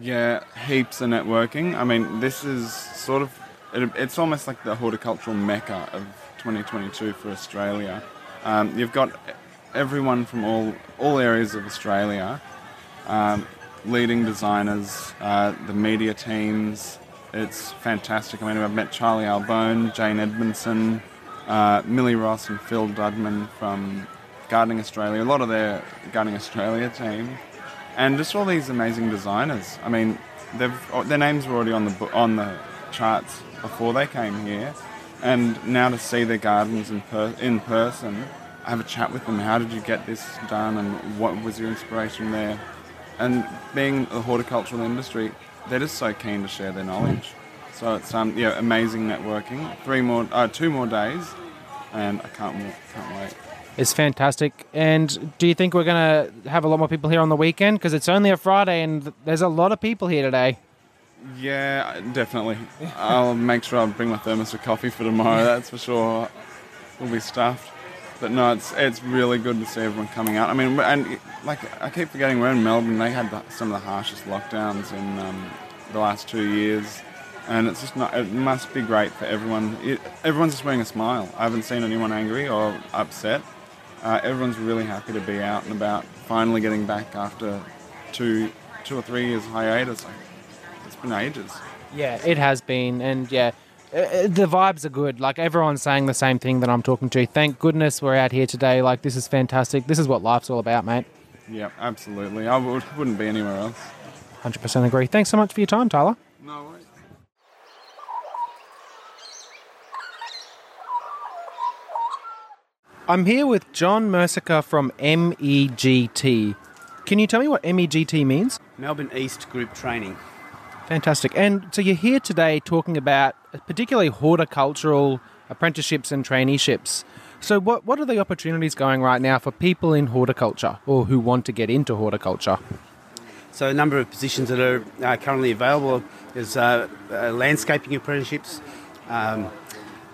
Yeah, heaps of networking. I mean, this is sort of, it, it's almost like the horticultural mecca of 2022 for Australia. Um, you've got everyone from all, all areas of Australia, um, leading designers, uh, the media teams. It's fantastic. I mean, I've met Charlie Albone, Jane Edmondson, uh, Millie Ross, and Phil Dudman from Gardening Australia. A lot of their Gardening Australia team and just all these amazing designers. I mean, they've their names were already on the on the charts before they came here, and now to see their gardens in per, in person, I have a chat with them. How did you get this done, and what was your inspiration there? And being a horticultural industry, they're just so keen to share their knowledge. So it's um yeah amazing networking. Three more, uh, two more days, and I can't can't wait. It's fantastic. And do you think we're going to have a lot more people here on the weekend? Because it's only a Friday, and there's a lot of people here today. Yeah, definitely. I'll make sure I bring my thermos of coffee for tomorrow. That's for sure. We'll be stuffed. But no, it's it's really good to see everyone coming out. I mean, and like I keep forgetting, we're in Melbourne. They had the, some of the harshest lockdowns in um, the last two years, and it's just not. It must be great for everyone. It, everyone's just wearing a smile. I haven't seen anyone angry or upset. Uh, everyone's really happy to be out and about. Finally getting back after two two or three years hiatus. It's been ages. Yeah, it has been, and yeah, uh, uh, the vibes are good. Like everyone's saying the same thing that I'm talking to. Thank goodness we're out here today. Like this is fantastic. This is what life's all about, mate. Yeah, absolutely. I would, wouldn't be anywhere else. Hundred percent agree. Thanks so much for your time, Tyler. I'm here with John Mercica from MEGT. Can you tell me what MEGT means? Melbourne East Group Training. Fantastic. And so you're here today talking about particularly horticultural apprenticeships and traineeships. So what what are the opportunities going right now for people in horticulture or who want to get into horticulture? So a number of positions that are uh, currently available is uh, uh, landscaping apprenticeships, um,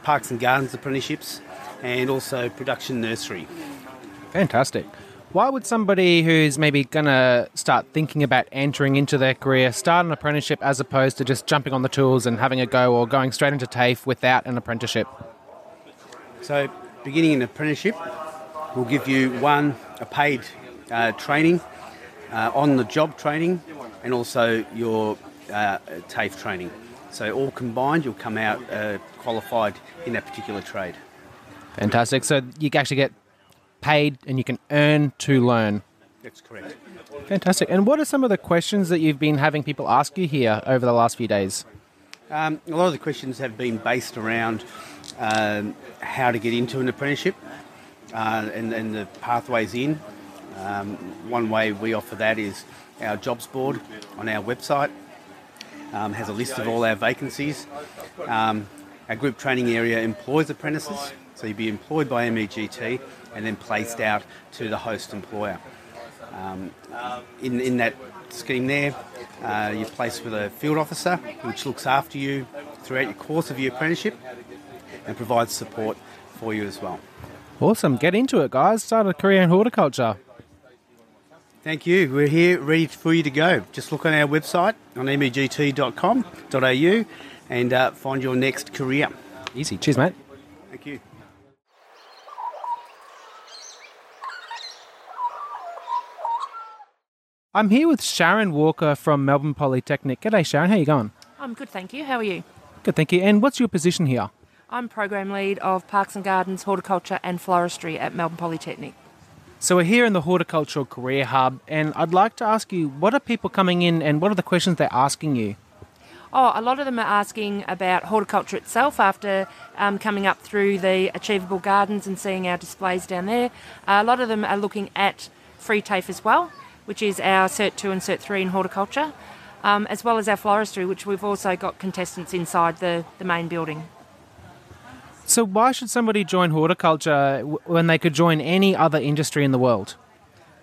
parks and gardens apprenticeships, and also production nursery. Fantastic. Why would somebody who's maybe going to start thinking about entering into their career start an apprenticeship as opposed to just jumping on the tools and having a go or going straight into TAFE without an apprenticeship? So beginning an apprenticeship will give you one a paid uh, training, uh, on the job training, and also your uh, TAFE training. So all combined, you'll come out uh, qualified in that particular trade. Fantastic. So you actually get paid and you can earn to learn. That's correct. Fantastic. And what are some of the questions that you've been having people ask you here over the last few days? Um, a lot of the questions have been based around um, how to get into an apprenticeship uh, and, and the pathways in. Um, one way we offer that is our jobs board on our website um, has a list of all our vacancies. Um, our group training area employs apprentices, be employed by MEGT and then placed out to the host employer. Um, in, in that scheme there, uh, you're placed with a field officer which looks after you throughout your course of your apprenticeship and provides support for you as well. Awesome. Get into it, guys. Start a career in horticulture. Thank you. We're here ready for you to go. Just look on our website on megt.com.au and uh, find your next career. Easy. Cheers, mate. Thank you. I'm here with Sharon Walker from Melbourne Polytechnic. G'day, Sharon. How you going? I'm good, thank you. How are you? Good, thank you. And what's your position here? I'm Program Lead of Parks and Gardens, Horticulture and Floristry at Melbourne Polytechnic. So we're here in the Horticultural Career Hub, and I'd like to ask you, what are people coming in and what are the questions they're asking you? Oh, a lot of them are asking about horticulture itself after um, coming up through the Achievable Gardens and seeing our displays down there. Uh, a lot of them are looking at free TAFE as well, which is our Cert 2 and Cert 3 in horticulture, um, as well as our floristry, which we've also got contestants inside the, the main building. So why should somebody join horticulture when they could join any other industry in the world?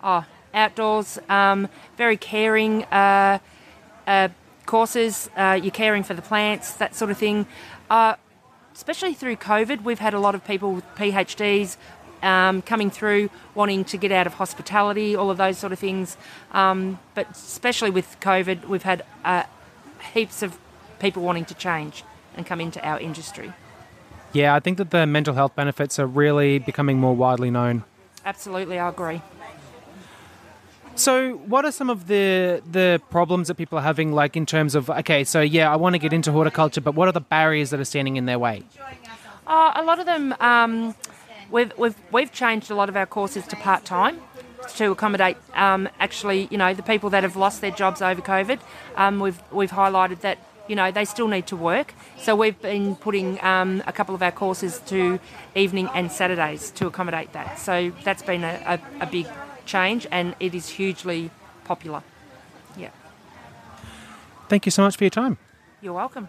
Oh, outdoors, um, very caring uh, uh, courses. Uh, you're caring for the plants, that sort of thing. Uh, especially through COVID, we've had a lot of people with PhDs um, coming through wanting to get out of hospitality, all of those sort of things. Um, but especially with COVID, we've had uh, heaps of people wanting to change and come into our industry. Yeah, I think that the mental health benefits are really becoming more widely known. Absolutely, I agree. So, what are some of the the problems that people are having, like in terms of okay, so yeah, I want to get into horticulture, but what are the barriers that are standing in their way? Uh, a lot of them, um, we've, we've, we've changed a lot of our courses to part time to accommodate um, actually, you know, the people that have lost their jobs over COVID. Um, we've, we've highlighted that, you know, they still need to work. So we've been putting um, a couple of our courses to evening and Saturdays to accommodate that. So that's been a, a, a big change and it is hugely popular. Yeah. Thank you so much for your time. You're welcome.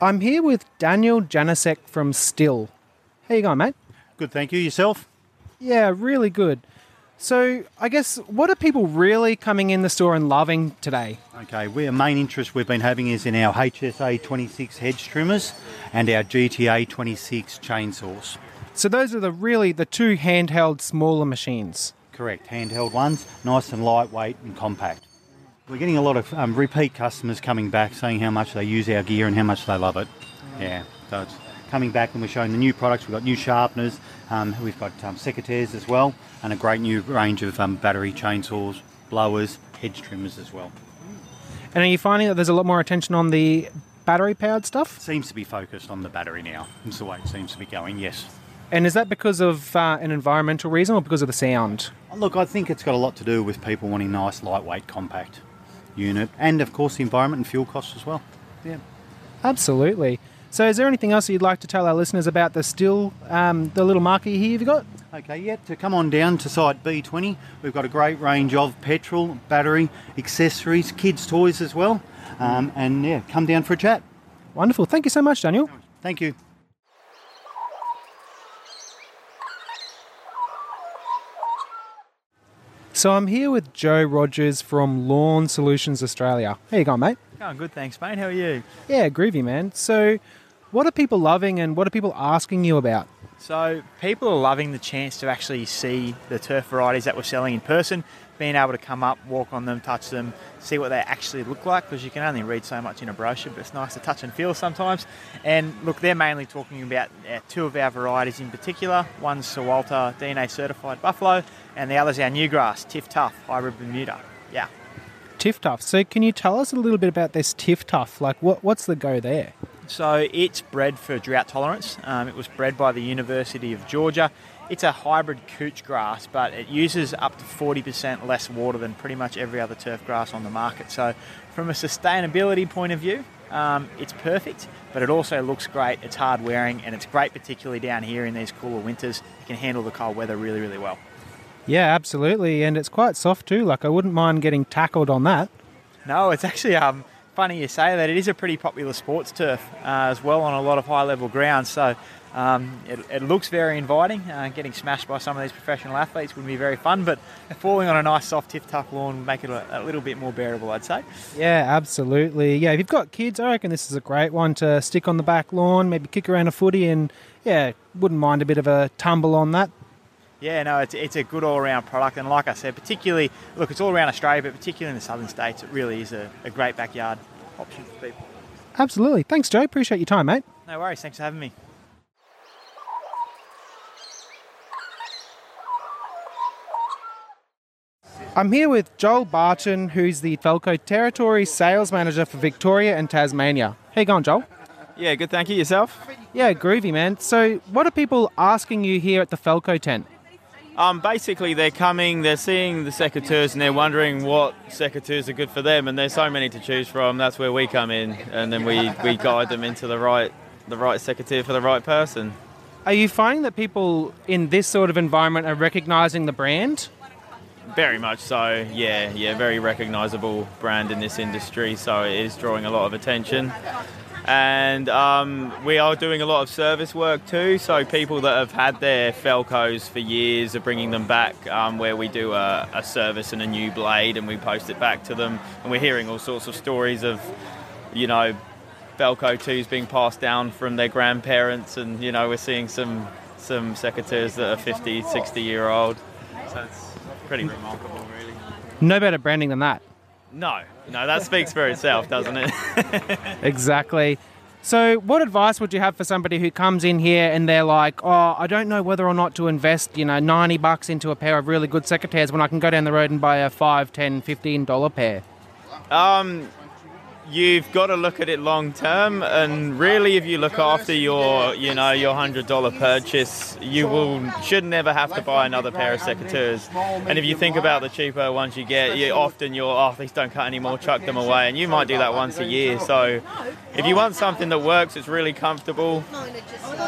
I'm here with Daniel Janasek from Stihl. How you going, mate? Good, thank you. Yourself? Yeah, really good. So, I guess what are people really coming in the store and loving today? Okay, our main interest we've been having is in our HSA 26 hedge trimmers and our GTA 26 chainsaws. So those are the really the two handheld smaller machines. Correct, handheld ones, nice and lightweight and compact. We're getting a lot of um, repeat customers coming back saying how much they use our gear and how much they love it. Yeah, so it's coming back and we're showing the new products. We've got new sharpeners, um, we've got um, secateurs as well, and a great new range of um, battery chainsaws, blowers, hedge trimmers as well. And are you finding that there's a lot more attention on the battery powered stuff? Seems to be focused on the battery now. That's the way it seems to be going, yes. And is that because of uh, an environmental reason or because of the sound? Look, I think it's got a lot to do with people wanting nice, lightweight, compact unit, and of course the environment and fuel costs as well. Yeah. Absolutely. So, is there anything else you'd like to tell our listeners about the Stihl, um, the little marquee here you've got? Okay, yeah, to come on down to site B20, we've got a great range of petrol, battery, accessories, kids' toys as well. Um, and yeah, come down for a chat. Wonderful. Thank you so much, Daniel. Thank you. So, I'm here with Joe Rogers from Lawn Solutions Australia. How you going, mate? Going good, thanks, mate. How are you? Yeah, groovy, man. So, what are people loving and what are people asking you about? So, people are loving the chance to actually see the turf varieties that we're selling in person, being able to come up, walk on them, touch them, see what they actually look like, because you can only read so much in a brochure, but it's nice to touch and feel sometimes. And look, they're mainly talking about uh, two of our varieties in particular. One's Sir Walter DNA certified buffalo, and the other's our new grass, TifTuf hybrid Bermuda. Yeah. TifTuf. So, can you tell us a little bit about this TifTuf? Like, what, what's the go there? So it's bred for drought tolerance. Um, it was bred by the University of Georgia. It's a hybrid couch grass, but it uses up to 40% less water than pretty much every other turf grass on the market. So, from a sustainability point of view, um, it's perfect, but it also looks great. It's hard wearing, and it's great, particularly down here in these cooler winters. It can handle the cold weather really, really well. Yeah, absolutely. And it's quite soft too. Like, I wouldn't mind getting tackled on that. No, it's actually um, funny you say that. It is a pretty popular sports turf uh, as well on a lot of high level grounds. So um, it, it, looks very inviting. Uh, getting smashed by some of these professional athletes wouldn't be very fun, but falling on a nice soft TifTuf lawn would make it a, a, little bit more bearable, I'd say. Yeah, absolutely. Yeah, if you've got kids, I reckon this is a great one to stick on the back lawn, maybe kick around a footy, and yeah, wouldn't mind a bit of a tumble on that. Yeah, no, it's, it's a good all round product. And like I said, particularly, look, it's all around Australia, but particularly in the southern states, it really is a, a great backyard option for people. Absolutely. Thanks, Joe. Appreciate your time, mate. No worries. Thanks for having me. I'm here with Joel Barton, who's the Felco Territory Sales Manager for Victoria and Tasmania. How you going, Joel? Yeah, good. Thank you. Yourself? Yeah, groovy, man. So, what are people asking you here at the Felco tent? Um, basically, they're coming, they're seeing the secateurs, and they're wondering what secateurs are good for them. And there's so many to choose from. That's where we come in, and then we, we guide them into the right the right secateur for the right person. Are you finding that people in this sort of environment are recognising the brand? Very much so, yeah, yeah, very recognisable brand in this industry, so it is drawing a lot of attention. And um, we are doing a lot of service work too, so people that have had their Felcos for years are bringing them back, um, where we do a, a service and a new blade and we post it back to them. And we're hearing all sorts of stories of, you know, Felco 2s being passed down from their grandparents, and you know, we're seeing some some secateurs that are 50, 60 year old. So it's pretty remarkable, really. No better branding than that. No, no, that speaks for itself, doesn't it? Exactly. So, what advice would you have for somebody who comes in here and they're like, "Oh, I don't know whether or not to invest, you know, 90 bucks into a pair of really good secateurs when I can go down the road and buy a 5, 10, 15 dollar pair?" Um, you've got to look at it long term, and really, if you look after your, you know, your hundred dollar purchase, you will should never have to buy another pair of secateurs. And if you think about the cheaper ones you get, you often you're, oh, these don't cut anymore, chuck them away, and you might do that once a year. So, if you want something that works, it's really comfortable,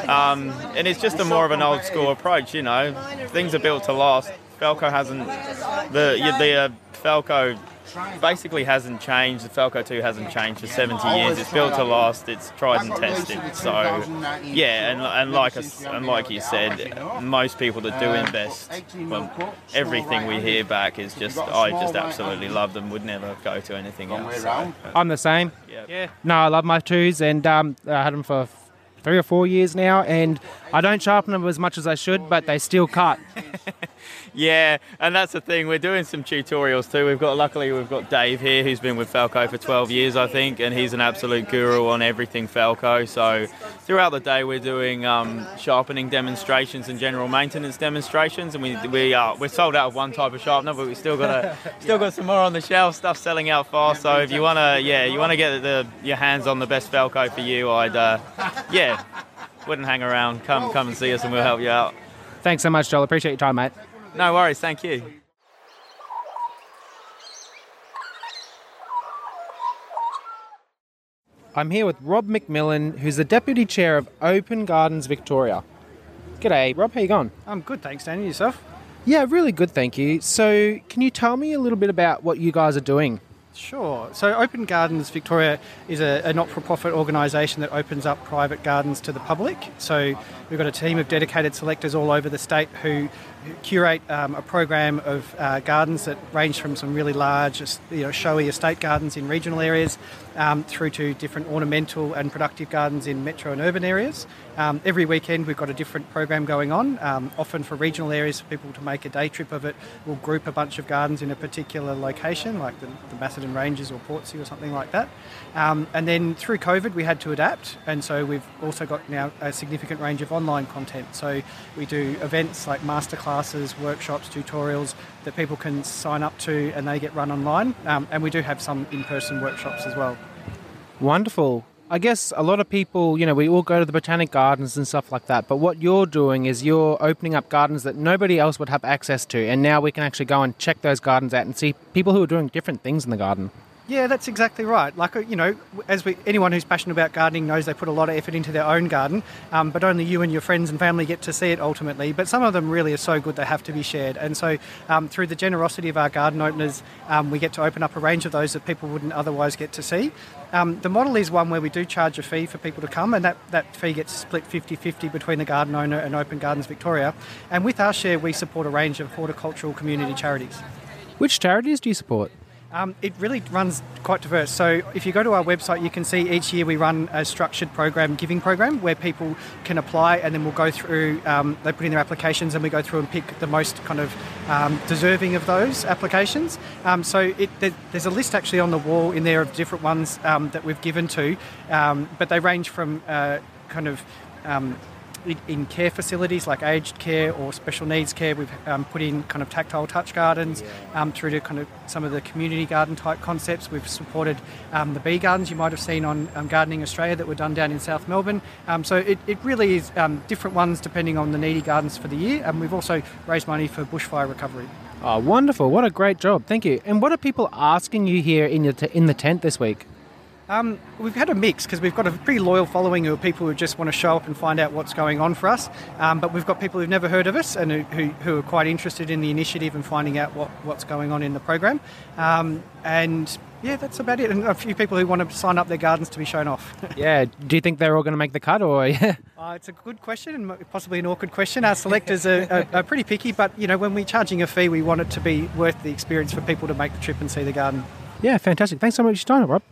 um, and it's just a more of an old school approach. You know, things are built to last. Felco hasn't the the uh, Felco basically hasn't changed. The Felco 2 hasn't changed for 70 years. It's built to last. It's tried and tested. So, yeah, and, and like us, and like you said, most people that do invest, well, everything we hear back is just I just absolutely love them. Would never go to anything else. So, I'm the same. Yeah. Yeah. No, I love my twos, and um, I had them for three or four years now, and I don't sharpen them as much as I should, but they still cut. Yeah, and that's the thing. We're doing some tutorials too. We've got luckily we've got Dave here who's been with Felco for 12 years, I think, and he's an absolute guru on everything Felco. So throughout the day we're doing um, sharpening demonstrations and general maintenance demonstrations, and we we are we're sold out of one type of sharpener, but we still got a, still got some more on the shelf. Stuff selling out fast. So if you wanna yeah you wanna get the your hands on the best Felco for you, I'd uh, yeah wouldn't hang around. Come come and see us and we'll help you out. Thanks so much, Joel. Appreciate your time, mate. No worries. Thank you. I'm here with Rob McMillan, who's the Deputy Chair of Open Gardens Victoria. G'day, Rob. How you going? I'm good, thanks, Danny. Yourself? Yeah, really good, thank you. So, can you tell me a little bit about what you guys are doing? Sure. So, Open Gardens Victoria is a, a not for profit organisation that opens up private gardens to the public. So, we've got a team of dedicated selectors all over the state who curate um, a program of uh, gardens that range from some really large, you know, showy estate gardens in regional areas um, through to different ornamental and productive gardens in metro and urban areas. Um, every weekend we've got a different program going on, um, often for regional areas for people to make a day trip of it. We'll group a bunch of gardens in a particular location, like the, the Macedon Ranges or Portsea or something like that. Um, and then through COVID we had to adapt, and so we've also got now a significant range of online content. So we do events like masterclasses, workshops, tutorials that people can sign up to and they get run online. Um, and we do have some in person workshops as well. Wonderful. I guess a lot of people, you know, we all go to the botanic gardens and stuff like that. But what you're doing is you're opening up gardens that nobody else would have access to. And now we can actually go and check those gardens out and see people who are doing different things in the garden. Yeah, that's exactly right. Like uh, you know, as we anyone who's passionate about gardening knows, they put a lot of effort into their own garden, um, but only you and your friends and family get to see it ultimately. But some of them really are so good they have to be shared. And so, um, through the generosity of our garden openers, um, we get to open up a range of those that people wouldn't otherwise get to see. Um, the model is one where we do charge a fee for people to come, and that, that fee gets split 50 50 between the garden owner and Open Gardens Victoria. And with our share, we support a range of horticultural community charities. Which charities do you support? Um, it really runs quite diverse. So if you go to our website, you can see each year we run a structured program, giving program, where people can apply, and then we'll go through. Um, they put in their applications, and we go through and pick the most kind of um, deserving of those applications. Um, so it, there, there's a list actually on the wall in there of different ones um, that we've given to, um, but they range from uh, kind of in care facilities like aged care or special needs care. We've um, put in kind of tactile touch gardens um, through to kind of some of the community garden type concepts. We've supported um, the bee gardens you might have seen on um, Gardening Australia that were done down in South Melbourne. Um, so it, it really is um, different ones depending on the needy gardens for the year. And we've also raised money for bushfire recovery. Oh, wonderful! What a great job. Thank you. And what are people asking you here in your t- in the tent this week? Um, we've had a mix because we've got a pretty loyal following of people who just want to show up and find out what's going on for us. Um, but we've got people who've never heard of us and who, who, who, are quite interested in the initiative and finding out what, what's going on in the program. Um, and yeah, that's about it. And a few people who want to sign up their gardens to be shown off. yeah. Do you think they're all going to make the cut, or yeah? Uh, it's a good question and possibly an awkward question. Our selectors are, are, are, pretty picky, but you know, when we're charging a fee, we want it to be worth the experience for people to make the trip and see the garden. Yeah, fantastic. Thanks so much for your time, Rob.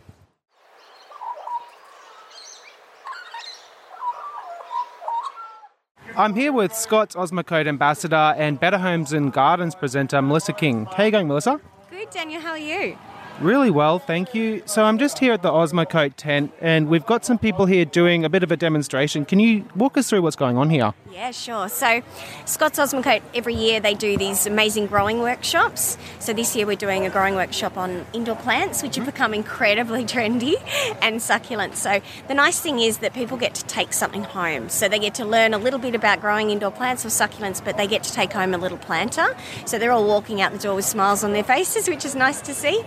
I'm here with Scotts Osmocote ambassador and Better Homes and Gardens presenter, Melissa King. How are you going, Melissa? Good, Daniel. How are you? Really well, thank you. So I'm just here at the Osmocote tent, and we've got some people here doing a bit of a demonstration. Can you walk us through what's going on here? Yeah, sure. So Scotts Osmocote every year they do these amazing growing workshops. So this year we're doing a growing workshop on indoor plants, which have mm-hmm. become incredibly trendy and succulent. So the nice thing is that people get to take something home. So they get to learn a little bit about growing indoor plants or succulents, but they get to take home a little planter. So they're all walking out the door with smiles on their faces, which is nice to see.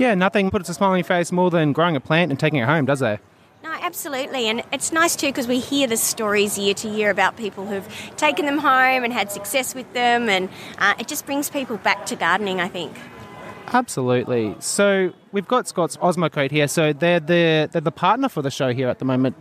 Yeah, nothing puts a smile on your face more than growing a plant and taking it home, does there? No, absolutely. And it's nice too because we hear the stories year to year about people who've taken them home and had success with them, and uh, it just brings people back to gardening, I think. Absolutely. So we've got Scotts Osmocote here. So they're the, they're the partner for the show here at the moment.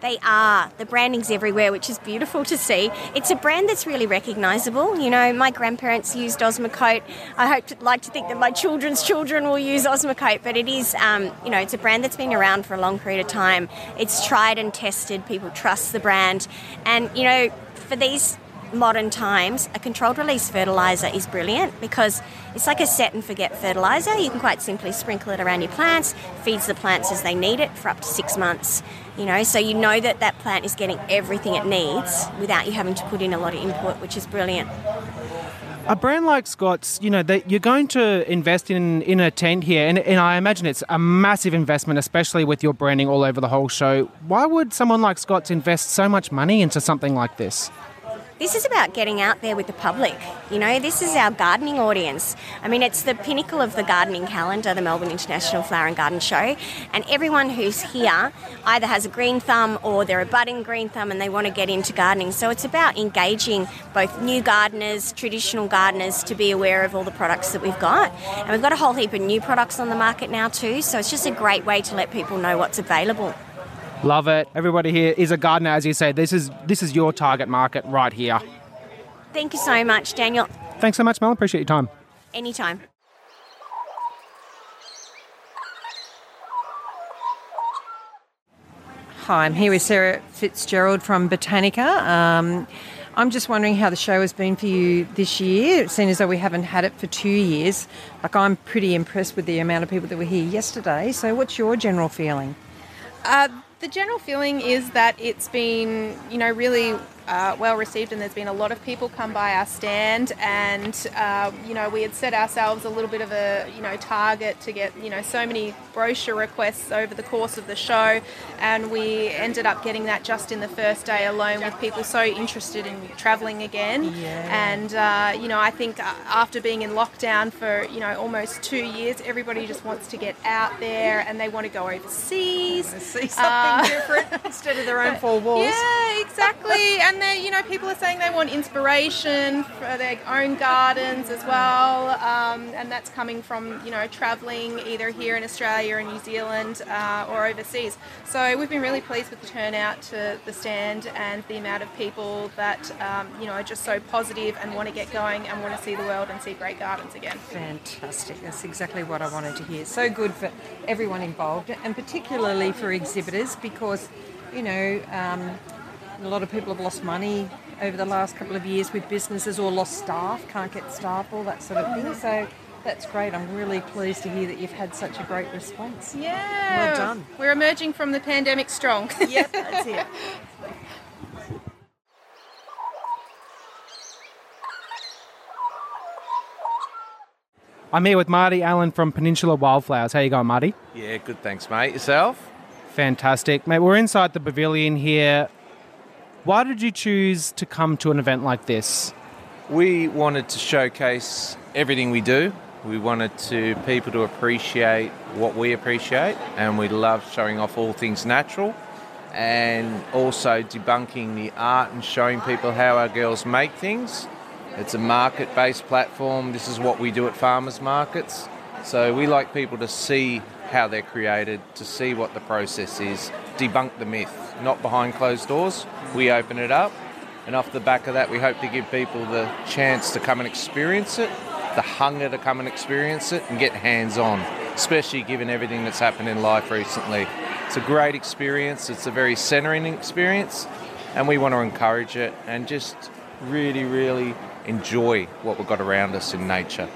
They are. The branding's everywhere, which is beautiful to see. It's a brand that's really recognisable. You know, my grandparents used Osmocote. I hope to, like to think that my children's children will use Osmocote, but it is, um, you know, it's a brand that's been around for a long period of time. It's tried and tested. People trust the brand, and you know, for these modern times, a controlled release fertiliser is brilliant because it's like a set and forget fertiliser. You can quite simply sprinkle it around your plants, feeds the plants as they need it for up to six months. You know, so you know that that plant is getting everything it needs without you having to put in a lot of input, which is brilliant. A brand like Scotts, you know, that you're going to invest in in a tent here, and, and I imagine it's a massive investment, especially with your branding all over the whole show. Why would someone like Scotts invest so much money into something like this? This is about getting out there with the public. You know, this is our gardening audience. I mean, it's the pinnacle of the gardening calendar, the Melbourne International Flower and Garden Show. And everyone who's here either has a green thumb or they're a budding green thumb and they want to get into gardening. So it's about engaging both new gardeners, traditional gardeners to be aware of all the products that we've got. And we've got a whole heap of new products on the market now too. So it's just a great way to let people know what's available. Love it. Everybody here is a gardener, as you say. This is this is your target market right here. Thank you so much, Daniel. Thanks so much, Mel. Appreciate your time. Anytime. Hi, I'm here with Sarah Fitzgerald from Botanica. Um, I'm just wondering how the show has been for you this year, seeing as though we haven't had it for two years. Like, I'm pretty impressed with the amount of people that were here yesterday. So, what's your general feeling? Uh, the general feeling is that it's been, you know, really uh, well received, and there's been a lot of people come by our stand. And uh, you know, we had set ourselves a little bit of a you know target to get you know so many brochure requests over the course of the show, and we ended up getting that just in the first day alone, with people so interested in travelling again. Yeah. And uh, you know, I think uh, after being in lockdown for you know almost two years, everybody just wants to get out there and they want to go overseas, see something different instead of their own four walls. Yeah, exactly. And then you know, people are saying they want inspiration for their own gardens as well, um, and that's coming from you know travelling either here in Australia or New Zealand uh, or overseas. So we've been really pleased with the turnout to the stand and the amount of people that um, you know are just so positive and want to get going and want to see the world and see great gardens again. Fantastic. That's exactly what I wanted to hear. So good for everyone involved, and particularly for exhibitors because, you know, um, a lot of people have lost money over the last couple of years with businesses or lost staff, can't get staff, all that sort of thing. Mm. So that's great. I'm really pleased to hear that you've had such a great response. Yeah. Well done. We're emerging from the pandemic strong. Yep, that's it. I'm here with Marty Allen from Peninsula Wildflowers. How you going, Marty? Yeah, good. Thanks, mate. Yourself? Fantastic, mate. We're inside the pavilion here. Why did you choose to come to an event like this? We wanted to showcase everything we do We wanted to people to appreciate what we appreciate, and we love showing off all things natural, and also debunking the art and showing people how our girls make things. It's a market-based platform. This is what we do at farmers markets. So we like people to see how they're created, to see what the process is, debunk the myth, not behind closed doors. We open it up, and off the back of that, we hope to give people the chance to come and experience it, the hunger to come and experience it, and get hands on, especially given everything that's happened in life recently. It's a great experience, it's a very centering experience, and we want to encourage it and just really, really enjoy what we've got around us in nature.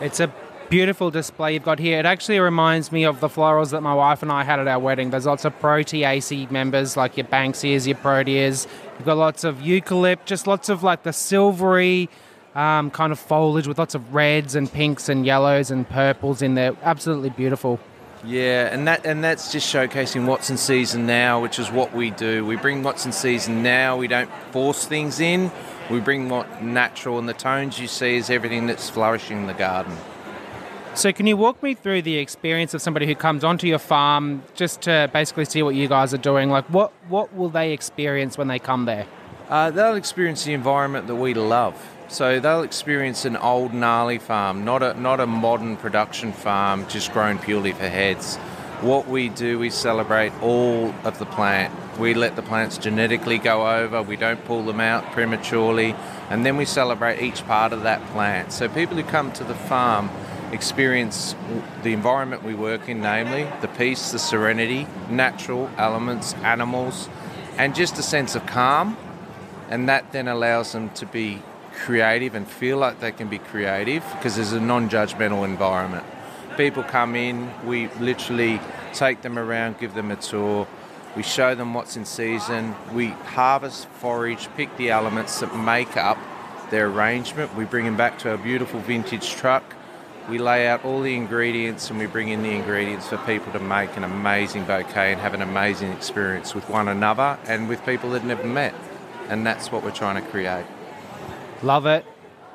It's a beautiful display you've got here. It actually reminds me of the florals that my wife and I had at our wedding. There's lots of Proteaceae members like your Banksias, your Proteas. You've got lots of eucalypt, just lots of like the silvery um, kind of foliage with lots of reds and pinks and yellows and purples in there. Absolutely beautiful. Yeah, and that and that's just showcasing what's in season now, which is what we do. We bring what's in season now. We don't force things in. We bring what natural, and the tones you see is everything that's flourishing in the garden. So, can you walk me through the experience of somebody who comes onto your farm just to basically see what you guys are doing? Like, what what will they experience when they come there? Uh, they'll experience the environment that we love. So they'll experience an old gnarly farm, not a not a modern production farm just grown purely for heads. What we do, we celebrate all of the plant. We let the plants genetically go over. We don't pull them out prematurely, and then we celebrate each part of that plant. So people who come to the farm experience the environment we work in, namely the peace, the serenity, natural elements, animals, and just a sense of calm. And that then allows them to be creative and feel like they can be creative because there's a non judgmental environment. People come in, we literally take them around, give them a tour, we show them what's in season, we harvest, forage, pick the elements that make up their arrangement, we bring them back to our beautiful vintage truck. We lay out all the ingredients and we bring in the ingredients for people to make an amazing bouquet and have an amazing experience with one another and with people they've never met. And that's what we're trying to create. Love it.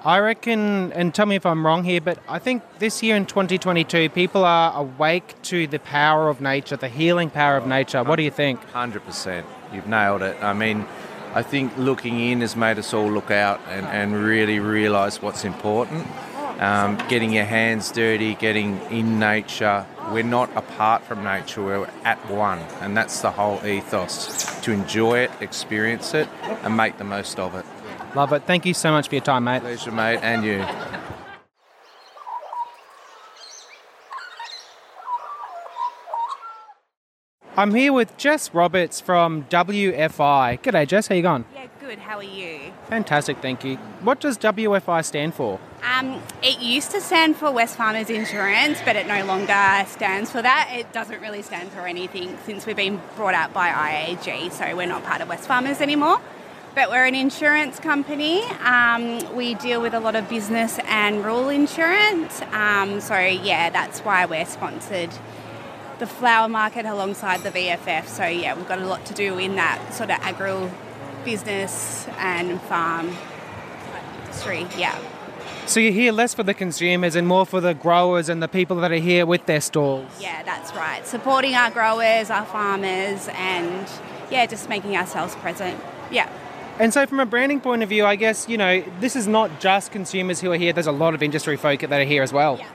I reckon, and tell me if I'm wrong here, but I think this year in 2022, people are awake to the power of nature, the healing power of nature. What do you think? 100%. You've nailed it. I mean, I think looking in has made us all look out and, and really realise what's important. Um, getting your hands dirty, getting in nature. We're not apart from nature, we're at one. And that's the whole ethos to enjoy it, experience it, and make the most of it. Love it. Thank you so much for your time, mate. Pleasure, mate, and you. I'm here with Jess Roberts from WFI. G'day, Jess. How you going? Yeah, good. How are you? Fantastic, thank you. What does WFI stand for? Um, it used to stand for Wesfarmers Insurance, but it no longer stands for that. It doesn't really stand for anything since we've been brought out by IAG, so we're not part of Wesfarmers anymore. But we're an insurance company. Um, we deal with a lot of business and rural insurance. Um, so, yeah, that's why we're sponsored the flower market alongside the VFF. So, yeah, we've got a lot to do in that sort of agri business and farm industry. Yeah. So you're here less for the consumers and more for the growers and the people that are here with their stalls. Yeah, that's right. Supporting our growers, our farmers, and yeah, just making ourselves present. Yeah. And so, from a branding point of view, I guess, you know, this is not just consumers who are here, there's a lot of industry folk that are here as well. Yeah.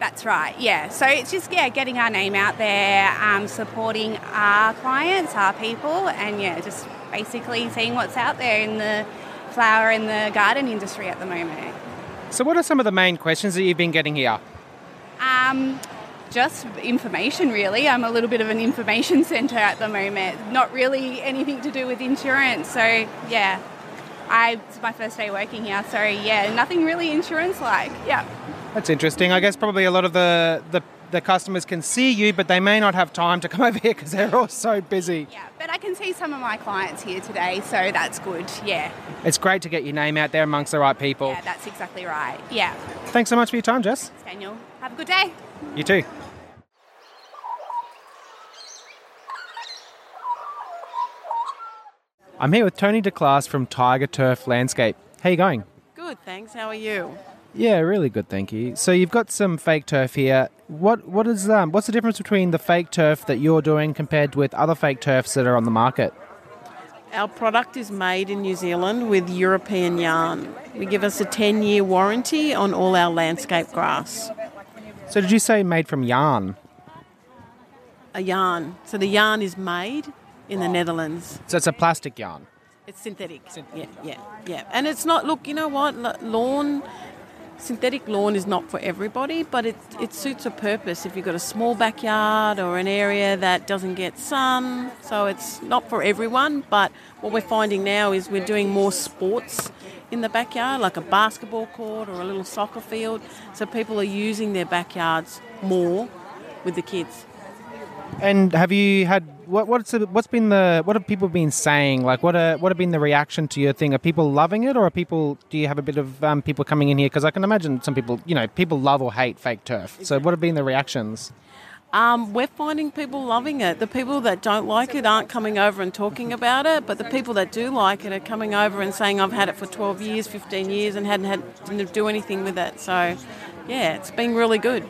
That's right, yeah. So it's just, yeah, getting our name out there, um, supporting our clients, our people, and yeah, just basically seeing what's out there in the flower and the garden industry at the moment. So, what are some of the main questions that you've been getting here? Um, just information, really. I'm a little bit of an information centre at the moment. Not really anything to do with insurance. So, yeah, I, it's my first day working here. So, yeah, nothing really insurance like. Yeah. That's interesting. I guess probably a lot of the, the, the customers can see you, but they may not have time to come over here because they're all so busy. Yeah, but I can see some of my clients here today, so that's good. Yeah. It's great to get your name out there amongst the right people. Yeah, that's exactly right. Yeah. Thanks so much for your time, Jess. Thanks, Daniel. Have a good day. You too. I'm here with Tony DeClass from Tiger Turf Landscape. How you going? Good, thanks. How are you? Yeah, really good, thank you. So you've got some fake turf here. What what is um what's the difference between the fake turf that you're doing compared with other fake turfs that are on the market? Our product is made in New Zealand with European yarn. We give us a 10 year warranty on all our landscape grass. So did you say made from yarn? A yarn. So the yarn is made in the Netherlands. So it's a plastic yarn. It's synthetic. Yeah, yeah, yeah. And it's not, look, you know what? Lawn, synthetic lawn is not for everybody, but it, it suits a purpose if you've got a small backyard or an area that doesn't get sun. So it's not for everyone, but what we're finding now is we're doing more sports in the backyard, like a basketball court or a little soccer field. So people are using their backyards more with the kids. And have you had what what's what's been the what have people been saying? Like what are what have been the reaction to your thing? Are people loving it, or are people? Do you have a bit of um, people coming in here? Because I can imagine some people, you know, people love or hate fake turf. So what have been the reactions? Um, we're finding people loving it. The people that don't like it aren't coming over and talking about it, but the people that do like it are coming over and saying, "I've had it for 12 years, 15 years, and hadn't had didn't do anything with it." So, yeah, it's been really good.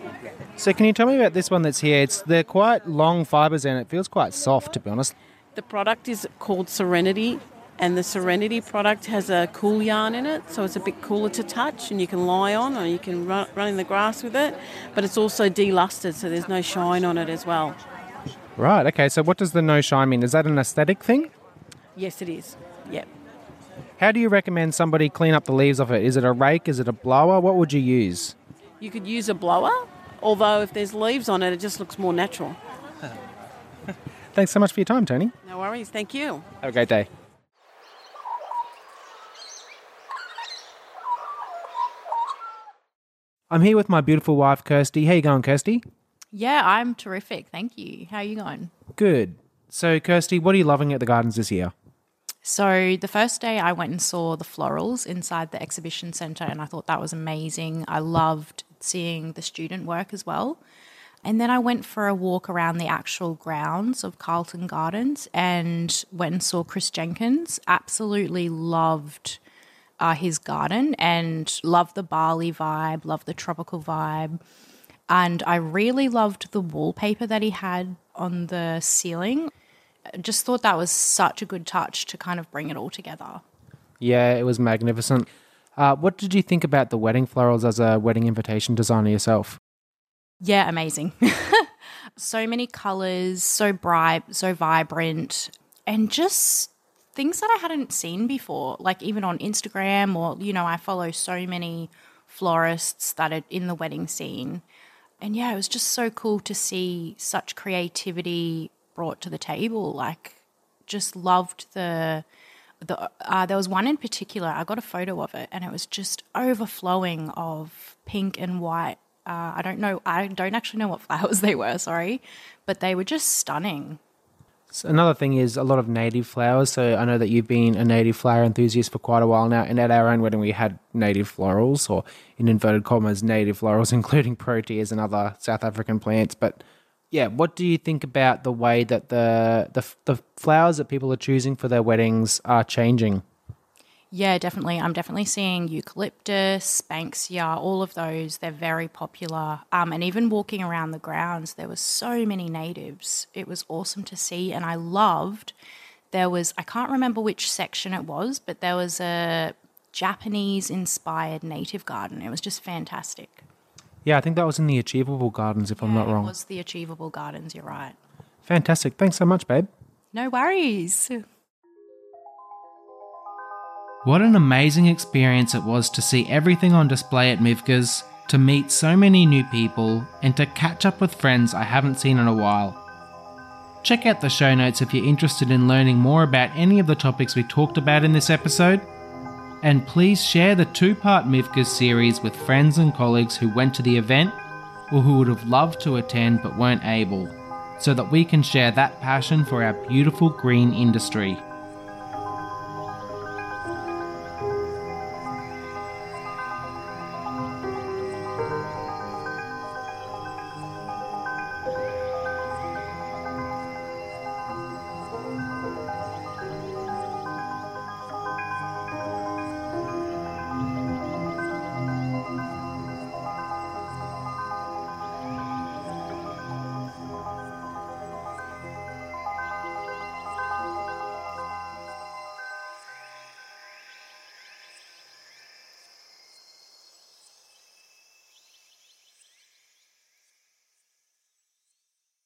So can you tell me about this one that's here? It's they're quite long fibres and it feels quite soft, to be honest. The product is called Serenity, and the Serenity product has a cool yarn in it, so it's a bit cooler to touch, and you can lie on or you can run, run in the grass with it. But it's also delustered, so there's no shine on it as well. Right. Okay. So what does the no shine mean? Is that an aesthetic thing? Yes, it is. Yep. How do you recommend somebody clean up the leaves off it? Is it a rake? Is it a blower? What would you use? You could use a blower, although if there's leaves on it, it just looks more natural. Thanks so much for your time, Tony. No worries. Thank you. Have a great day. I'm here with my beautiful wife, Kirsty. How you going, Kirsty? Yeah, I'm terrific. Thank you. How are you going? Good. So, Kirsty, what are you loving at the gardens this year? So, the first day I went and saw the florals inside the exhibition centre, and I thought that was amazing. I loved seeing the student work as well. And then I went for a walk around the actual grounds of Carlton Gardens and went and saw Chris Jenkins. Absolutely loved uh, his garden and loved the Bali vibe, loved the tropical vibe. And I really loved the wallpaper that he had on the ceiling. Just thought that was such a good touch to kind of bring it all together. Yeah, it was magnificent. Uh, what did you think about the wedding florals as a wedding invitation designer yourself? Yeah, amazing. so many colors, so bright, so vibrant, and just things that I hadn't seen before, like even on Instagram or, you know, I follow so many florists that are in the wedding scene. And yeah, it was just so cool to see such creativity brought to the table. Like, just loved the. The, uh, there was one in particular, I got a photo of it, and it was just overflowing of pink and white uh, I don't know. I don't actually know what flowers they were. Sorry, but they were just stunning. So another thing is a lot of native flowers. So I know that you've been a native flower enthusiast for quite a while now. And at our own wedding, we had native florals, or in inverted commas, native florals, including proteas and other South African plants. But yeah, what do you think about the way that the the, the flowers that people are choosing for their weddings are changing? Yeah, definitely. I'm definitely seeing eucalyptus, banksia, all of those. They're very popular. Um, and even walking around the grounds, there were so many natives. It was awesome to see, and I loved. There was I can't remember which section it was, but there was a Japanese-inspired native garden. It was just fantastic. Yeah, I think that was in the Achievable Gardens, if I'm not wrong. It was the Achievable Gardens. You're right. Fantastic. Thanks so much, babe. No worries. What an amazing experience it was to see everything on display at MIFGS, to meet so many new people, and to catch up with friends I haven't seen in a while. Check out the show notes if you're interested in learning more about any of the topics we talked about in this episode. And please share the two part MIFGS series with friends and colleagues who went to the event or who would have loved to attend but weren't able, so that we can share that passion for our beautiful green industry.